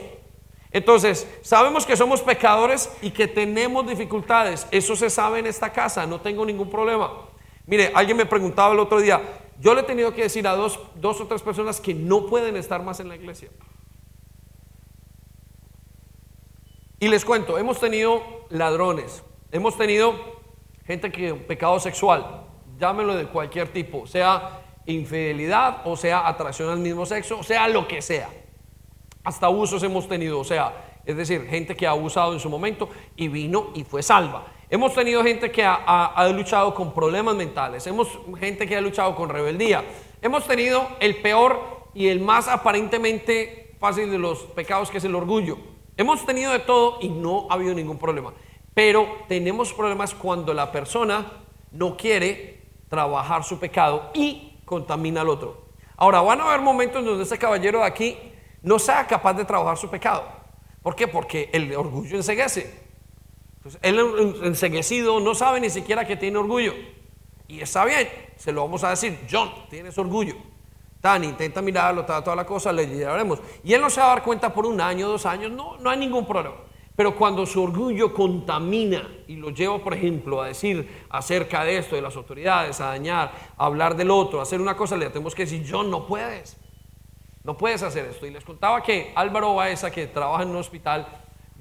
Entonces, sabemos que somos pecadores y que tenemos dificultades. Eso se sabe en esta casa, no tengo ningún problema. Mire, alguien me preguntaba el otro día, yo le he tenido que decir a dos, dos o tres personas que no pueden estar más en la iglesia. Y les cuento, hemos tenido ladrones, hemos tenido gente que pecado sexual, llámelo de cualquier tipo, sea infidelidad o sea atracción al mismo sexo, sea lo que sea. Hasta abusos hemos tenido, o sea, es decir, gente que ha abusado en su momento y vino y fue salva. Hemos tenido gente que ha, luchado con problemas mentales, hemos gente que ha luchado con rebeldía. Hemos tenido el peor y el más aparentemente fácil de los pecados que es el orgullo. Hemos tenido de todo y no ha habido ningún problema. Pero tenemos problemas cuando la persona no quiere trabajar su pecado y contamina al otro. Ahora, van a haber momentos donde ese caballero de aquí no sea capaz de trabajar su pecado. ¿Por qué? Porque el orgullo enseguece. Entonces, él enseguecido no sabe ni siquiera que tiene orgullo. Y está bien, se lo vamos a decir, John, tienes orgullo. Tan, intenta mirarlo, toda la cosa, le llevaremos. Y él no se va a dar cuenta por un año, dos años, no, no hay ningún problema. Pero cuando su orgullo contamina y lo lleva, por ejemplo, a decir acerca de esto, de las autoridades, a dañar, a hablar del otro, a hacer una cosa, le tenemos que decir, John, no puedes. No puedes hacer esto. Y les contaba que Álvaro Baeza, que trabaja en un hospital,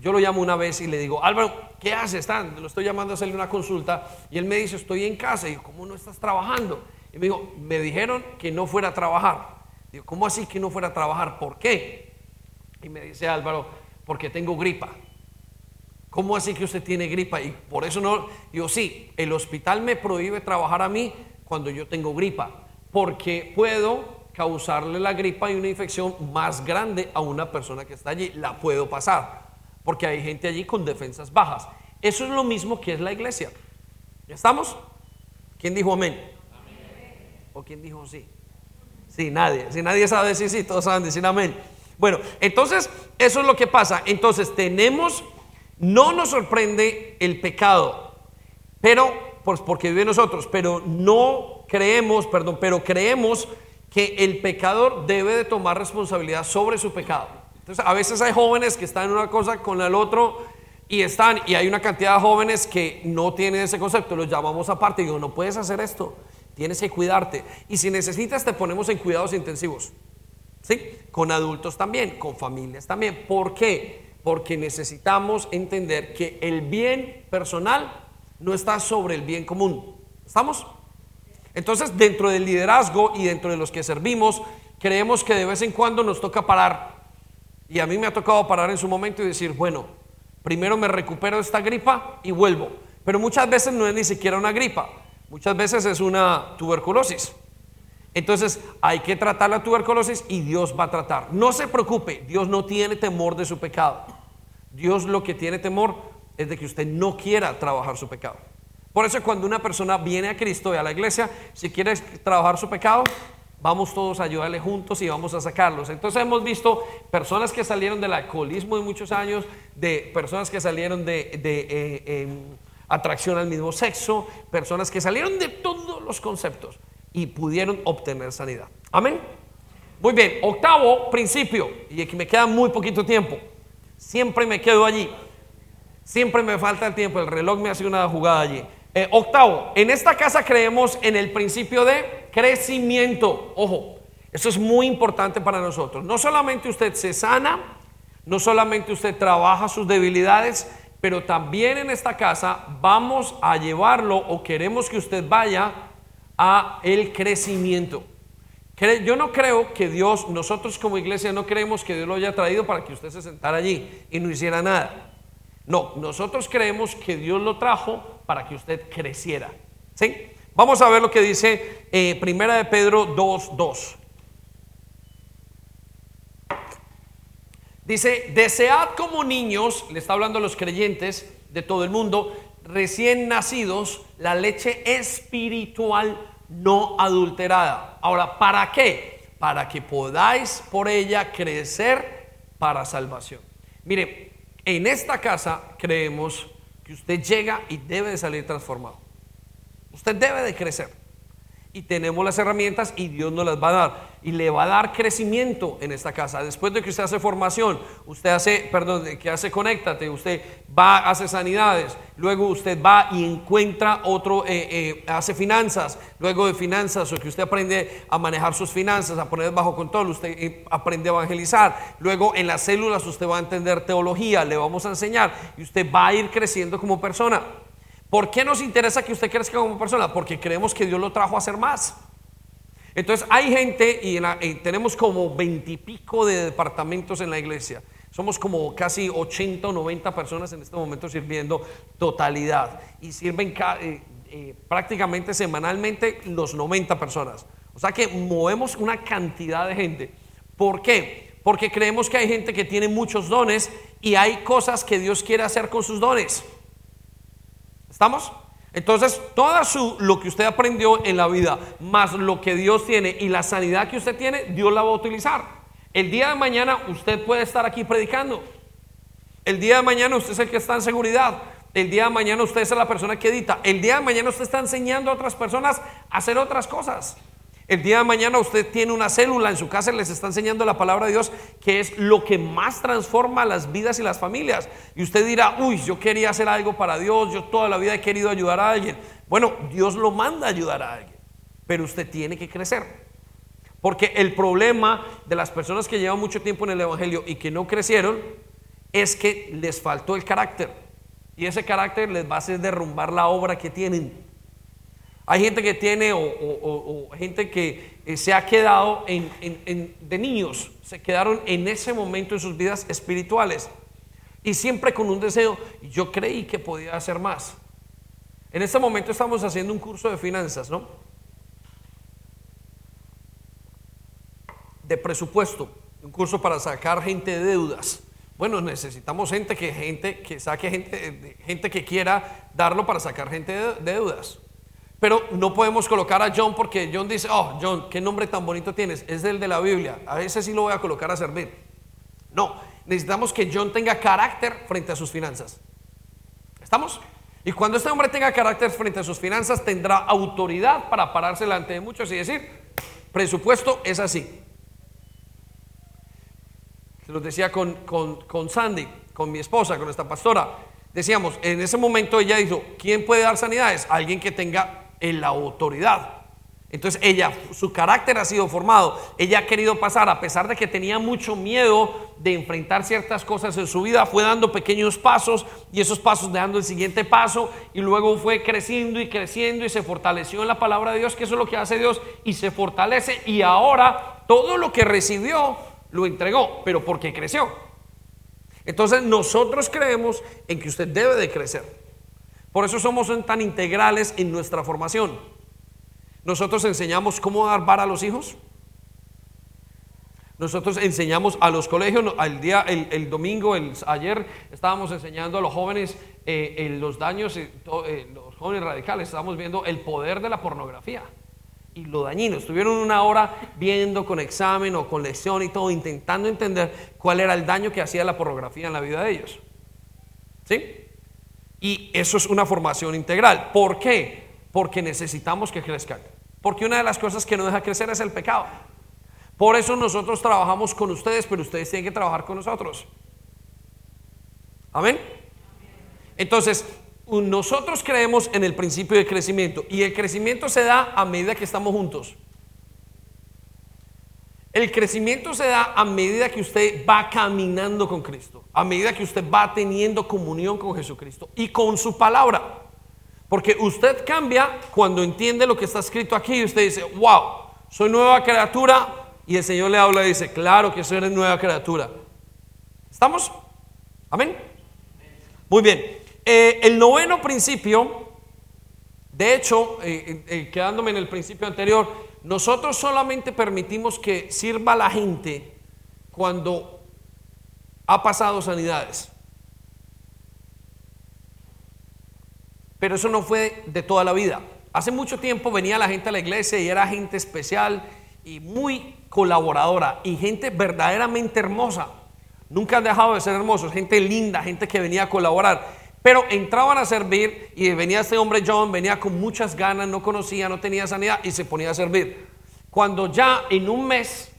yo lo llamo una vez y le digo, Álvaro, ¿qué haces? Lo estoy llamando a hacerle una consulta. Y él me dice, estoy en casa. Y digo, ¿cómo no estás trabajando? Y me dijo, me dijeron que no fuera a trabajar. Digo, ¿cómo así que no fuera a trabajar? ¿Por qué? Y me dice Álvaro, porque tengo gripa. ¿Cómo así que usted tiene gripa? Y por eso no, yo sí, el hospital me prohíbe trabajar a mí cuando yo tengo gripa, porque puedo causarle la gripa y una infección más grande a una persona que está allí, la puedo pasar, porque hay gente allí con defensas bajas. Eso es lo mismo que es la iglesia. ¿Ya estamos? ¿Quién dijo amén? ¿O quién dijo sí? Sí, nadie. Si nadie sabe decir sí, todos saben decir amén. Bueno, entonces eso es lo que pasa. Entonces tenemos No nos sorprende el pecado, pero pues porque vive nosotros, pero no creemos, perdón, pero creemos que el pecador debe de tomar responsabilidad sobre su pecado. Entonces, a veces hay jóvenes que están en una cosa con el otro y están, y hay una cantidad de jóvenes que no tienen ese concepto, los llamamos aparte y digo, no puedes hacer esto, tienes que cuidarte. Y si necesitas, te ponemos en cuidados intensivos. ¿Sí? Con adultos también, con familias también. ¿Por qué? Porque necesitamos entender que el bien personal no está sobre el bien común. ¿Estamos? Entonces, dentro del liderazgo y dentro de los que servimos, creemos que de vez en cuando nos toca parar. Y a mí me ha tocado parar en su momento y decir, bueno, primero me recupero de esta gripa y vuelvo. Pero muchas veces no es ni siquiera una gripa, muchas veces es una tuberculosis. Entonces hay que tratar la tuberculosis y Dios va a tratar. No se preocupe, Dios no tiene temor de su pecado. Dios lo que tiene temor es de que usted no quiera trabajar su pecado. Por eso cuando una persona viene a Cristo y a la iglesia, si quiere trabajar su pecado, vamos todos a ayudarle juntos y vamos a sacarlos. Entonces hemos visto personas que salieron del alcoholismo de muchos años, de personas que salieron de, eh, em, atracción al mismo sexo, personas que salieron de todos los conceptos y pudieron obtener sanidad. Amén. Muy bien, octavo principio, y aquí me queda muy poquito tiempo. Siempre me quedo allí. Siempre me falta el tiempo, el reloj me hace una jugada allí. Eh, octavo, en esta casa creemos en el principio de crecimiento. Ojo, eso es muy importante para nosotros. No solamente usted se sana, no solamente usted trabaja sus debilidades, pero también en esta casa vamos a llevarlo o queremos que usted vaya a el crecimiento. Yo no creo que Dios, nosotros como iglesia no creemos que Dios lo haya traído para que usted se sentara allí y no hiciera nada. No, nosotros creemos que Dios lo trajo para que usted creciera. ¿Sí? Vamos a ver lo que dice eh, Primera de Pedro 2.2. Dice, desead como niños, le está hablando a los creyentes de todo el mundo, recién nacidos, la leche espiritual no adulterada. Ahora, ¿para qué? Para que podáis por ella crecer para salvación. Mire, en esta casa creemos que usted llega y debe de salir transformado. Usted debe de crecer y tenemos las herramientas y Dios nos las va a dar y le va a dar crecimiento en esta casa. Después de que usted hace formación, usted hace, perdón, que hace conéctate, usted va, hace sanidades, luego usted va y encuentra otro, eh, eh, hace finanzas, luego de finanzas, o que usted aprende a manejar sus finanzas, a poner bajo control, usted eh, aprende a evangelizar, luego en las células usted va a entender teología, le vamos a enseñar y usted va a ir creciendo como persona. ¿Por qué nos interesa que usted crezca como persona? Porque creemos que Dios lo trajo a hacer más. Entonces hay gente y, tenemos como veintipico de departamentos en la iglesia. Somos como casi 80 o 90 personas en este momento sirviendo totalidad. Y sirven eh, eh, prácticamente semanalmente los 90 personas. O sea que movemos una cantidad de gente. ¿Por qué? Porque creemos que hay gente que tiene muchos dones y hay cosas que Dios quiere hacer con sus dones. ¿Estamos? Entonces, todo su, lo que usted aprendió en la vida, más lo que Dios tiene y la sanidad que usted tiene, Dios la va a utilizar. El día de mañana usted puede estar aquí predicando. El día de mañana usted es el que está en seguridad. El día de mañana usted es la persona que edita. El día de mañana usted está enseñando a otras personas a hacer otras cosas. El día de mañana usted tiene una célula en su casa y les está enseñando la palabra de Dios, que es lo que más transforma las vidas y las familias. Y usted dirá, uy, yo quería hacer algo para Dios, yo toda la vida he querido ayudar a alguien. Bueno, Dios lo manda a ayudar a alguien, pero usted tiene que crecer. Porque el problema de las personas que llevan mucho tiempo en el Evangelio y que no crecieron es que les faltó el carácter. Y ese carácter les va a hacer derrumbar la obra que tienen. Hay gente que tiene o, gente que eh, se ha quedado de niños, se quedaron en ese momento en sus vidas espirituales y siempre con un deseo. Yo creí que podía hacer más. En este momento estamos haciendo un curso de finanzas, ¿no? De presupuesto, un curso para sacar gente de deudas. Bueno, necesitamos gente que, gente que saque gente, gente que quiera darlo para sacar gente de deudas. Pero no podemos colocar a John porque John dice, oh, John, qué nombre tan bonito tienes, es el de la Biblia, a veces sí lo voy a colocar a servir. No, necesitamos que John tenga carácter frente a sus finanzas. ¿Estamos? Y cuando este hombre tenga carácter frente a sus finanzas, tendrá autoridad para pararse delante de muchos y decir, presupuesto es así. Se los decía con, con Sandy, con mi esposa, con esta pastora. Decíamos, en ese momento ella dijo, ¿quién puede dar sanidades? Alguien que tenga la autoridad. Entonces ella, su carácter ha sido formado. Ella ha querido pasar, a pesar de que tenía mucho miedo de enfrentar ciertas cosas en su vida, fue dando pequeños pasos y esos pasos dando el siguiente paso y luego fue creciendo y creciendo y se fortaleció en la palabra de Dios, que eso es lo que hace Dios y se fortalece y ahora todo lo que recibió lo entregó, pero porque creció. Entonces nosotros creemos en que usted debe de crecer. Por eso somos tan integrales en nuestra formación. Nosotros enseñamos cómo dar vara a los hijos. Nosotros enseñamos a los colegios, al día, el, domingo, el, ayer estábamos enseñando a los jóvenes eh, los daños, eh, los jóvenes radicales, estábamos viendo el poder de la pornografía y lo dañino. Estuvieron una hora viendo con examen o con lección y todo, intentando entender cuál era el daño que hacía la pornografía en la vida de ellos. ¿Sí? Y eso es una formación integral. ¿Por qué? Porque necesitamos que crezcan. Porque una de las cosas que no deja crecer es el pecado. Por eso nosotros trabajamos con ustedes, pero ustedes tienen que trabajar con nosotros. Amén. Entonces, nosotros creemos en el principio de crecimiento y el crecimiento se da a medida que estamos juntos. El crecimiento se da a medida que usted va caminando con Cristo, a medida que usted va teniendo comunión con Jesucristo y con su palabra. Porque usted cambia cuando entiende lo que está escrito aquí y usted dice, wow, soy nueva criatura. Y el Señor le habla y dice, claro que soy nueva criatura. ¿Estamos? Amén. Muy bien. Eh, el noveno principio, de hecho, eh, eh, quedándome en el principio anterior, nosotros solamente permitimos que sirva a la gente cuando ha pasado sanidades. Pero eso no fue de toda la vida. Hace mucho tiempo venía la gente a la iglesia y era gente especial y muy colaboradora y gente verdaderamente hermosa. Nunca han dejado de ser hermosos, gente linda, gente que venía a colaborar. Pero entraban a servir y venía este hombre John, venía con muchas ganas, no conocía, no tenía sanidad y se ponía a servir. Cuando ya en un mes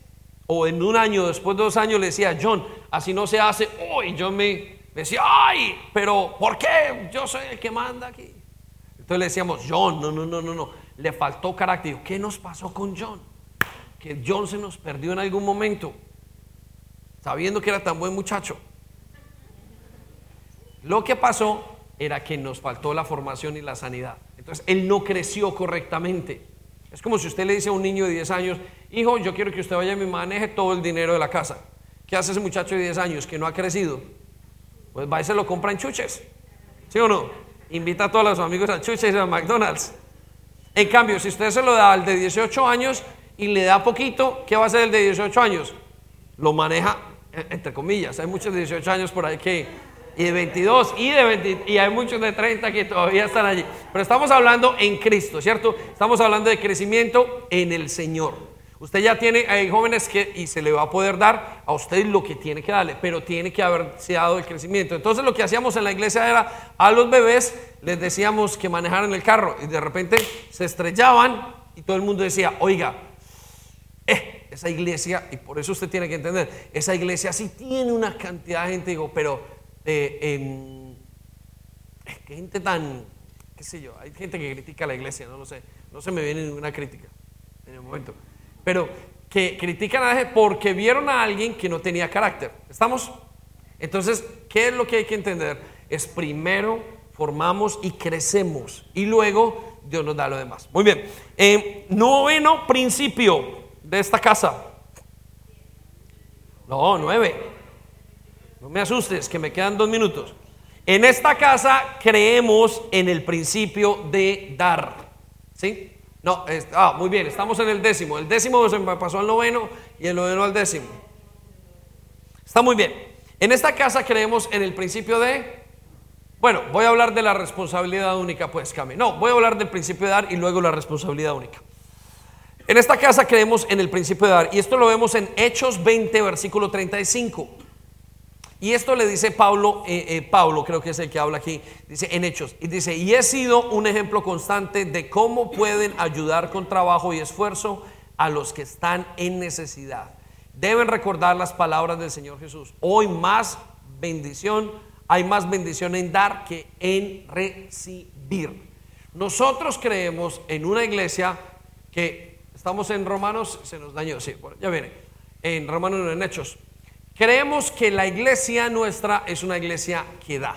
o en un año, después de dos años, le decía, John, así no se hace, hoy John me decía, ay, pero ¿por qué? Yo soy el que manda aquí. Entonces le decíamos, John, no, no, no, no, no, le faltó carácter. ¿Qué nos pasó con John? Que John se nos perdió en algún momento, sabiendo que era tan buen muchacho. Lo que pasó era que nos faltó la formación y la sanidad. Entonces, él no creció correctamente. Es como si usted le dice a un niño de 10 años, hijo, yo quiero que usted vaya y me maneje todo el dinero de la casa. ¿Qué hace ese muchacho de 10 años que no ha crecido? Pues va y se lo compra en chuches. ¿Sí o no? Invita a todos los amigos a chuches y a McDonald's. En cambio, si usted se lo da al de 18 años y le da poquito, ¿qué va a hacer el de 18 años? Lo maneja, eh, entre comillas. Hay muchos de 18 años por ahí que, y de 22 y de 20, y hay muchos de 30 que todavía están allí. Pero estamos hablando en Cristo, ¿cierto? Estamos hablando de crecimiento en el Señor. Usted ya tiene, hay jóvenes que, y se le va a poder dar a usted lo que tiene que darle, pero tiene que haberse dado el crecimiento. Entonces lo que hacíamos en la iglesia era, a los bebés les decíamos que manejaran el carro y de repente se estrellaban y todo el mundo decía, oiga, eh, esa iglesia, y por eso usted tiene que entender, esa iglesia sí tiene una cantidad de gente, digo, pero eh, gente tan, qué sé yo, hay gente que critica a la iglesia, no lo sé, no se me viene ninguna crítica en el momento pero que critican a la porque vieron a alguien que no tenía carácter. ¿Estamos? Entonces, ¿qué es lo que hay que entender? Es primero formamos y crecemos y luego Dios nos da lo demás. Muy bien. Eh, noveno principio de esta casa. No, nueve. No me asustes, que me quedan dos minutos. En esta casa creemos en el principio de dar. ¿Sí? No, ah, muy bien, estamos en el décimo. El décimo se pasó al noveno y el noveno al décimo. Está muy bien. En esta casa creemos en el principio de... Bueno, voy a hablar de la responsabilidad única, pues, Cami. No, voy a hablar del principio de dar y luego la responsabilidad única. En esta casa creemos en el principio de dar y esto lo vemos en Hechos 20, versículo 35. Y esto le dice Pablo, eh, eh, Pablo creo que es el que habla aquí, dice en Hechos, y dice, y he sido un ejemplo constante de cómo pueden ayudar con trabajo y esfuerzo a los que están en necesidad. Deben recordar las palabras del Señor Jesús. Hoy más bendición, hay más bendición en dar que en recibir. Nosotros creemos en una iglesia que estamos en Romanos, se nos dañó, sí, ya viene, en Romanos en Hechos. Creemos que la iglesia nuestra es una iglesia que da.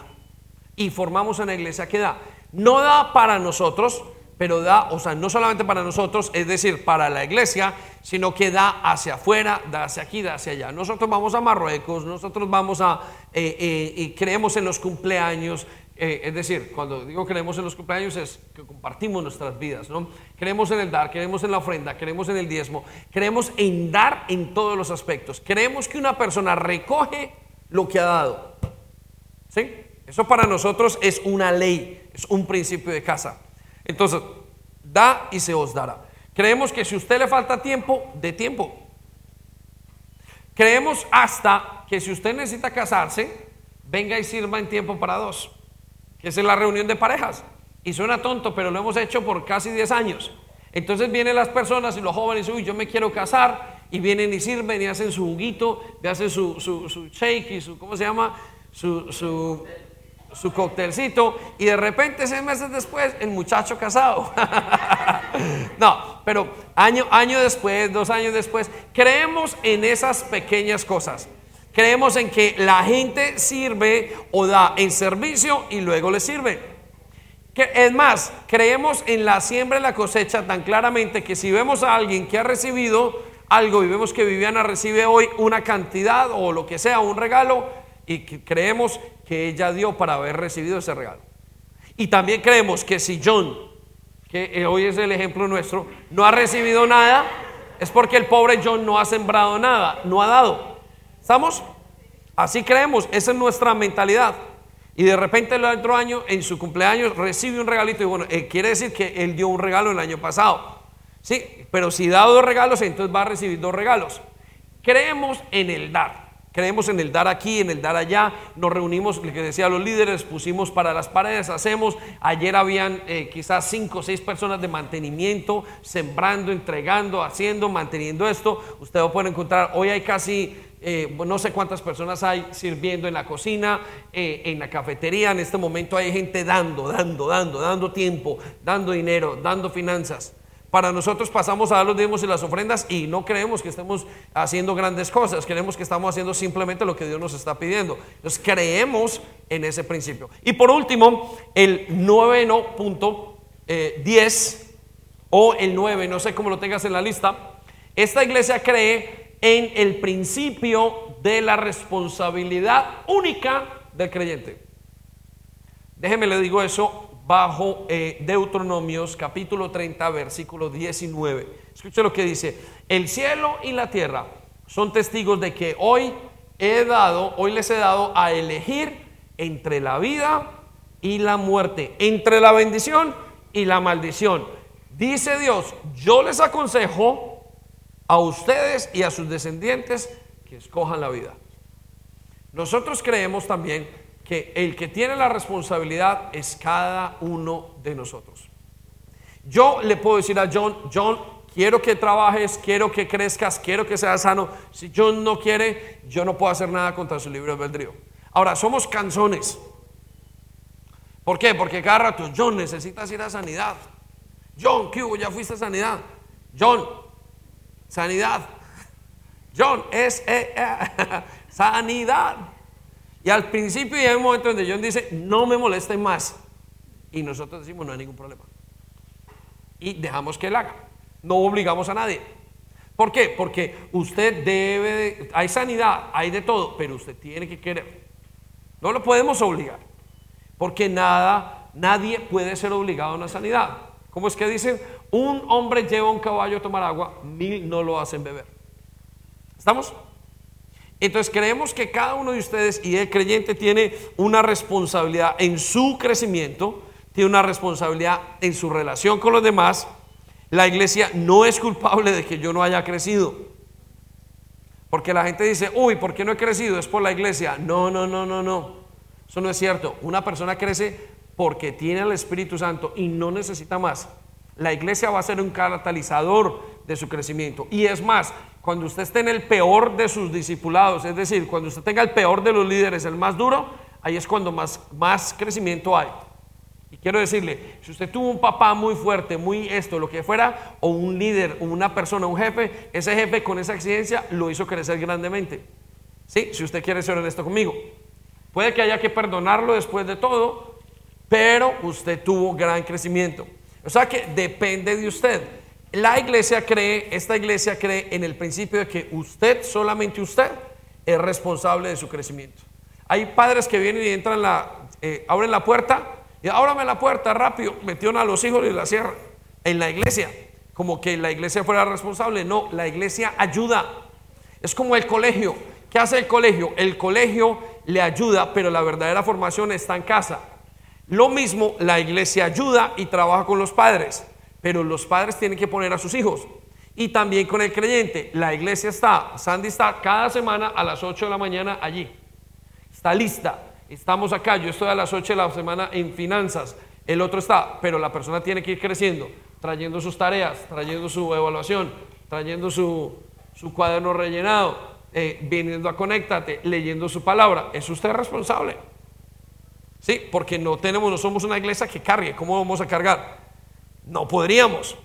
Y formamos una iglesia que da. No da para nosotros, pero da, o sea, no solamente para nosotros, es decir, para la iglesia, sino que da hacia afuera, da hacia aquí, da hacia allá. Nosotros vamos a Marruecos, nosotros vamos a, eh, eh, y creemos en los cumpleaños, eh, es decir, cuando digo creemos en los cumpleaños es que compartimos nuestras vidas, ¿no? Creemos en el dar, creemos en la ofrenda, creemos en el diezmo, creemos en dar en todos los aspectos. Creemos que una persona recoge lo que ha dado. ¿Sí? Eso para nosotros es una ley, es un principio de casa. Entonces, da y se os dará. Creemos que si a usted le falta tiempo, de tiempo. Creemos hasta que si usted necesita casarse, venga y sirva en tiempo para dos que es la reunión de parejas. Y suena tonto, pero lo hemos hecho por casi 10 años. Entonces vienen las personas y los jóvenes, uy, yo me quiero casar, y vienen y sirven y hacen su juguito, y hacen su, su, shake y su, ¿cómo se llama? Su, su, su coctelcito, y de repente seis meses después, el muchacho casado. no, pero año, año después, dos años después, creemos en esas pequeñas cosas. Creemos en que la gente sirve o da en servicio y luego le sirve. Es más, creemos en la siembra y la cosecha tan claramente que si vemos a alguien que ha recibido algo y vemos que Viviana recibe hoy una cantidad o lo que sea, un regalo, y creemos que ella dio para haber recibido ese regalo. Y también creemos que si John, que hoy es el ejemplo nuestro, no ha recibido nada, es porque el pobre John no ha sembrado nada, no ha dado. ¿Estamos? Así creemos, esa es nuestra mentalidad. Y de repente el otro año, en su cumpleaños, recibe un regalito y bueno, eh, quiere decir que él dio un regalo el año pasado. Sí, pero si da dos regalos, entonces va a recibir dos regalos. Creemos en el dar. Creemos en el dar aquí, en el dar allá. Nos reunimos, lo que decía los líderes, pusimos para las paredes, hacemos. Ayer habían eh, quizás cinco o seis personas de mantenimiento, sembrando, entregando, haciendo, manteniendo esto. Usted a poder encontrar, hoy hay casi eh, no sé cuántas personas hay sirviendo en la cocina, eh, en la cafetería. En este momento hay gente dando, dando, dando, dando tiempo, dando dinero, dando finanzas. Para nosotros pasamos a dar los diezmos y las ofrendas y no creemos que estemos haciendo grandes cosas, creemos que estamos haciendo simplemente lo que Dios nos está pidiendo. Entonces creemos en ese principio. Y por último, el noveno punto 10 eh, o el 9, no sé cómo lo tengas en la lista. Esta iglesia cree en el principio de la responsabilidad única del creyente. Déjeme le digo eso bajo eh, Deuteronomios capítulo 30 versículo 19. Escuche lo que dice, el cielo y la tierra son testigos de que hoy he dado, hoy les he dado a elegir entre la vida y la muerte, entre la bendición y la maldición. Dice Dios, yo les aconsejo a ustedes y a sus descendientes que escojan la vida. Nosotros creemos también que el que tiene la responsabilidad es cada uno de nosotros. Yo le puedo decir a John, John, quiero que trabajes, quiero que crezcas, quiero que seas sano. Si John no quiere, yo no puedo hacer nada contra su libre albedrío. Ahora, somos canzones. ¿Por qué? Porque cada rato, John, necesitas ir a sanidad. John, ¿qué hubo? Ya fuiste a sanidad. John, sanidad. John es eh, eh, sanidad. Y al principio hay un momento donde John dice, no me molesten más. Y nosotros decimos, no hay ningún problema. Y dejamos que él haga. No obligamos a nadie. ¿Por qué? Porque usted debe, hay sanidad, hay de todo, pero usted tiene que querer. No lo podemos obligar. Porque nada, nadie puede ser obligado a una sanidad. ¿Cómo es que dicen? Un hombre lleva un caballo a tomar agua, mil no lo hacen beber. ¿Estamos? Entonces creemos que cada uno de ustedes y el creyente tiene una responsabilidad en su crecimiento, tiene una responsabilidad en su relación con los demás. La iglesia no es culpable de que yo no haya crecido. Porque la gente dice, uy, ¿por qué no he crecido? Es por la iglesia. No, no, no, no, no. Eso no es cierto. Una persona crece porque tiene el Espíritu Santo y no necesita más. La iglesia va a ser un catalizador de su crecimiento. Y es más, cuando usted esté en el peor de sus discipulados, es decir, cuando usted tenga el peor de los líderes, el más duro, ahí es cuando más, más crecimiento hay. Y quiero decirle, si usted tuvo un papá muy fuerte, muy esto, lo que fuera, o un líder, o una persona, un jefe, ese jefe con esa exigencia lo hizo crecer grandemente. ¿Sí? Si usted quiere ser honesto conmigo. Puede que haya que perdonarlo después de todo, pero usted tuvo gran crecimiento. O sea que depende de usted. La iglesia cree, esta iglesia cree en el principio de que usted, solamente usted, es responsable de su crecimiento. Hay padres que vienen y entran, la, eh, abren la puerta y ábrame la puerta rápido, metieron a los hijos y la cierran en la iglesia, como que la iglesia fuera responsable. No, la iglesia ayuda. Es como el colegio. ¿Qué hace el colegio? El colegio le ayuda, pero la verdadera formación está en casa. Lo mismo, la iglesia ayuda y trabaja con los padres, pero los padres tienen que poner a sus hijos. Y también con el creyente. La iglesia está, Sandy está cada semana a las 8 de la mañana allí. Está lista. Estamos acá, yo estoy a las 8 de la semana en finanzas. El otro está, pero la persona tiene que ir creciendo, trayendo sus tareas, trayendo su evaluación, trayendo su, su cuaderno rellenado, eh, viniendo a Conéctate, leyendo su palabra. Es usted responsable. Sí, porque no tenemos, no somos una iglesia que cargue. ¿Cómo vamos a cargar? No podríamos.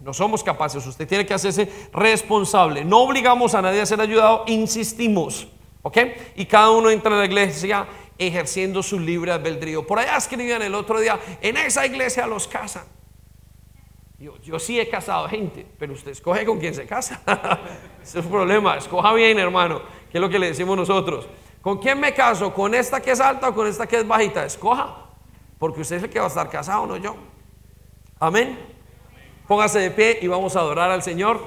No somos capaces. Usted tiene que hacerse responsable. No obligamos a nadie a ser ayudado, insistimos. ¿Ok? Y cada uno entra en la iglesia ejerciendo su libre albedrío. Por allá escribían el otro día, en esa iglesia los casan. Yo, yo sí he casado gente, pero usted escoge con quién se casa. Ese es el problema. Escoja bien, hermano, que es lo que le decimos nosotros. ¿Con quién me caso? ¿Con esta que es alta o con esta que es bajita? Escoja. Porque usted es el que va a estar casado, no yo. Amén. Póngase de pie y vamos a adorar al Señor.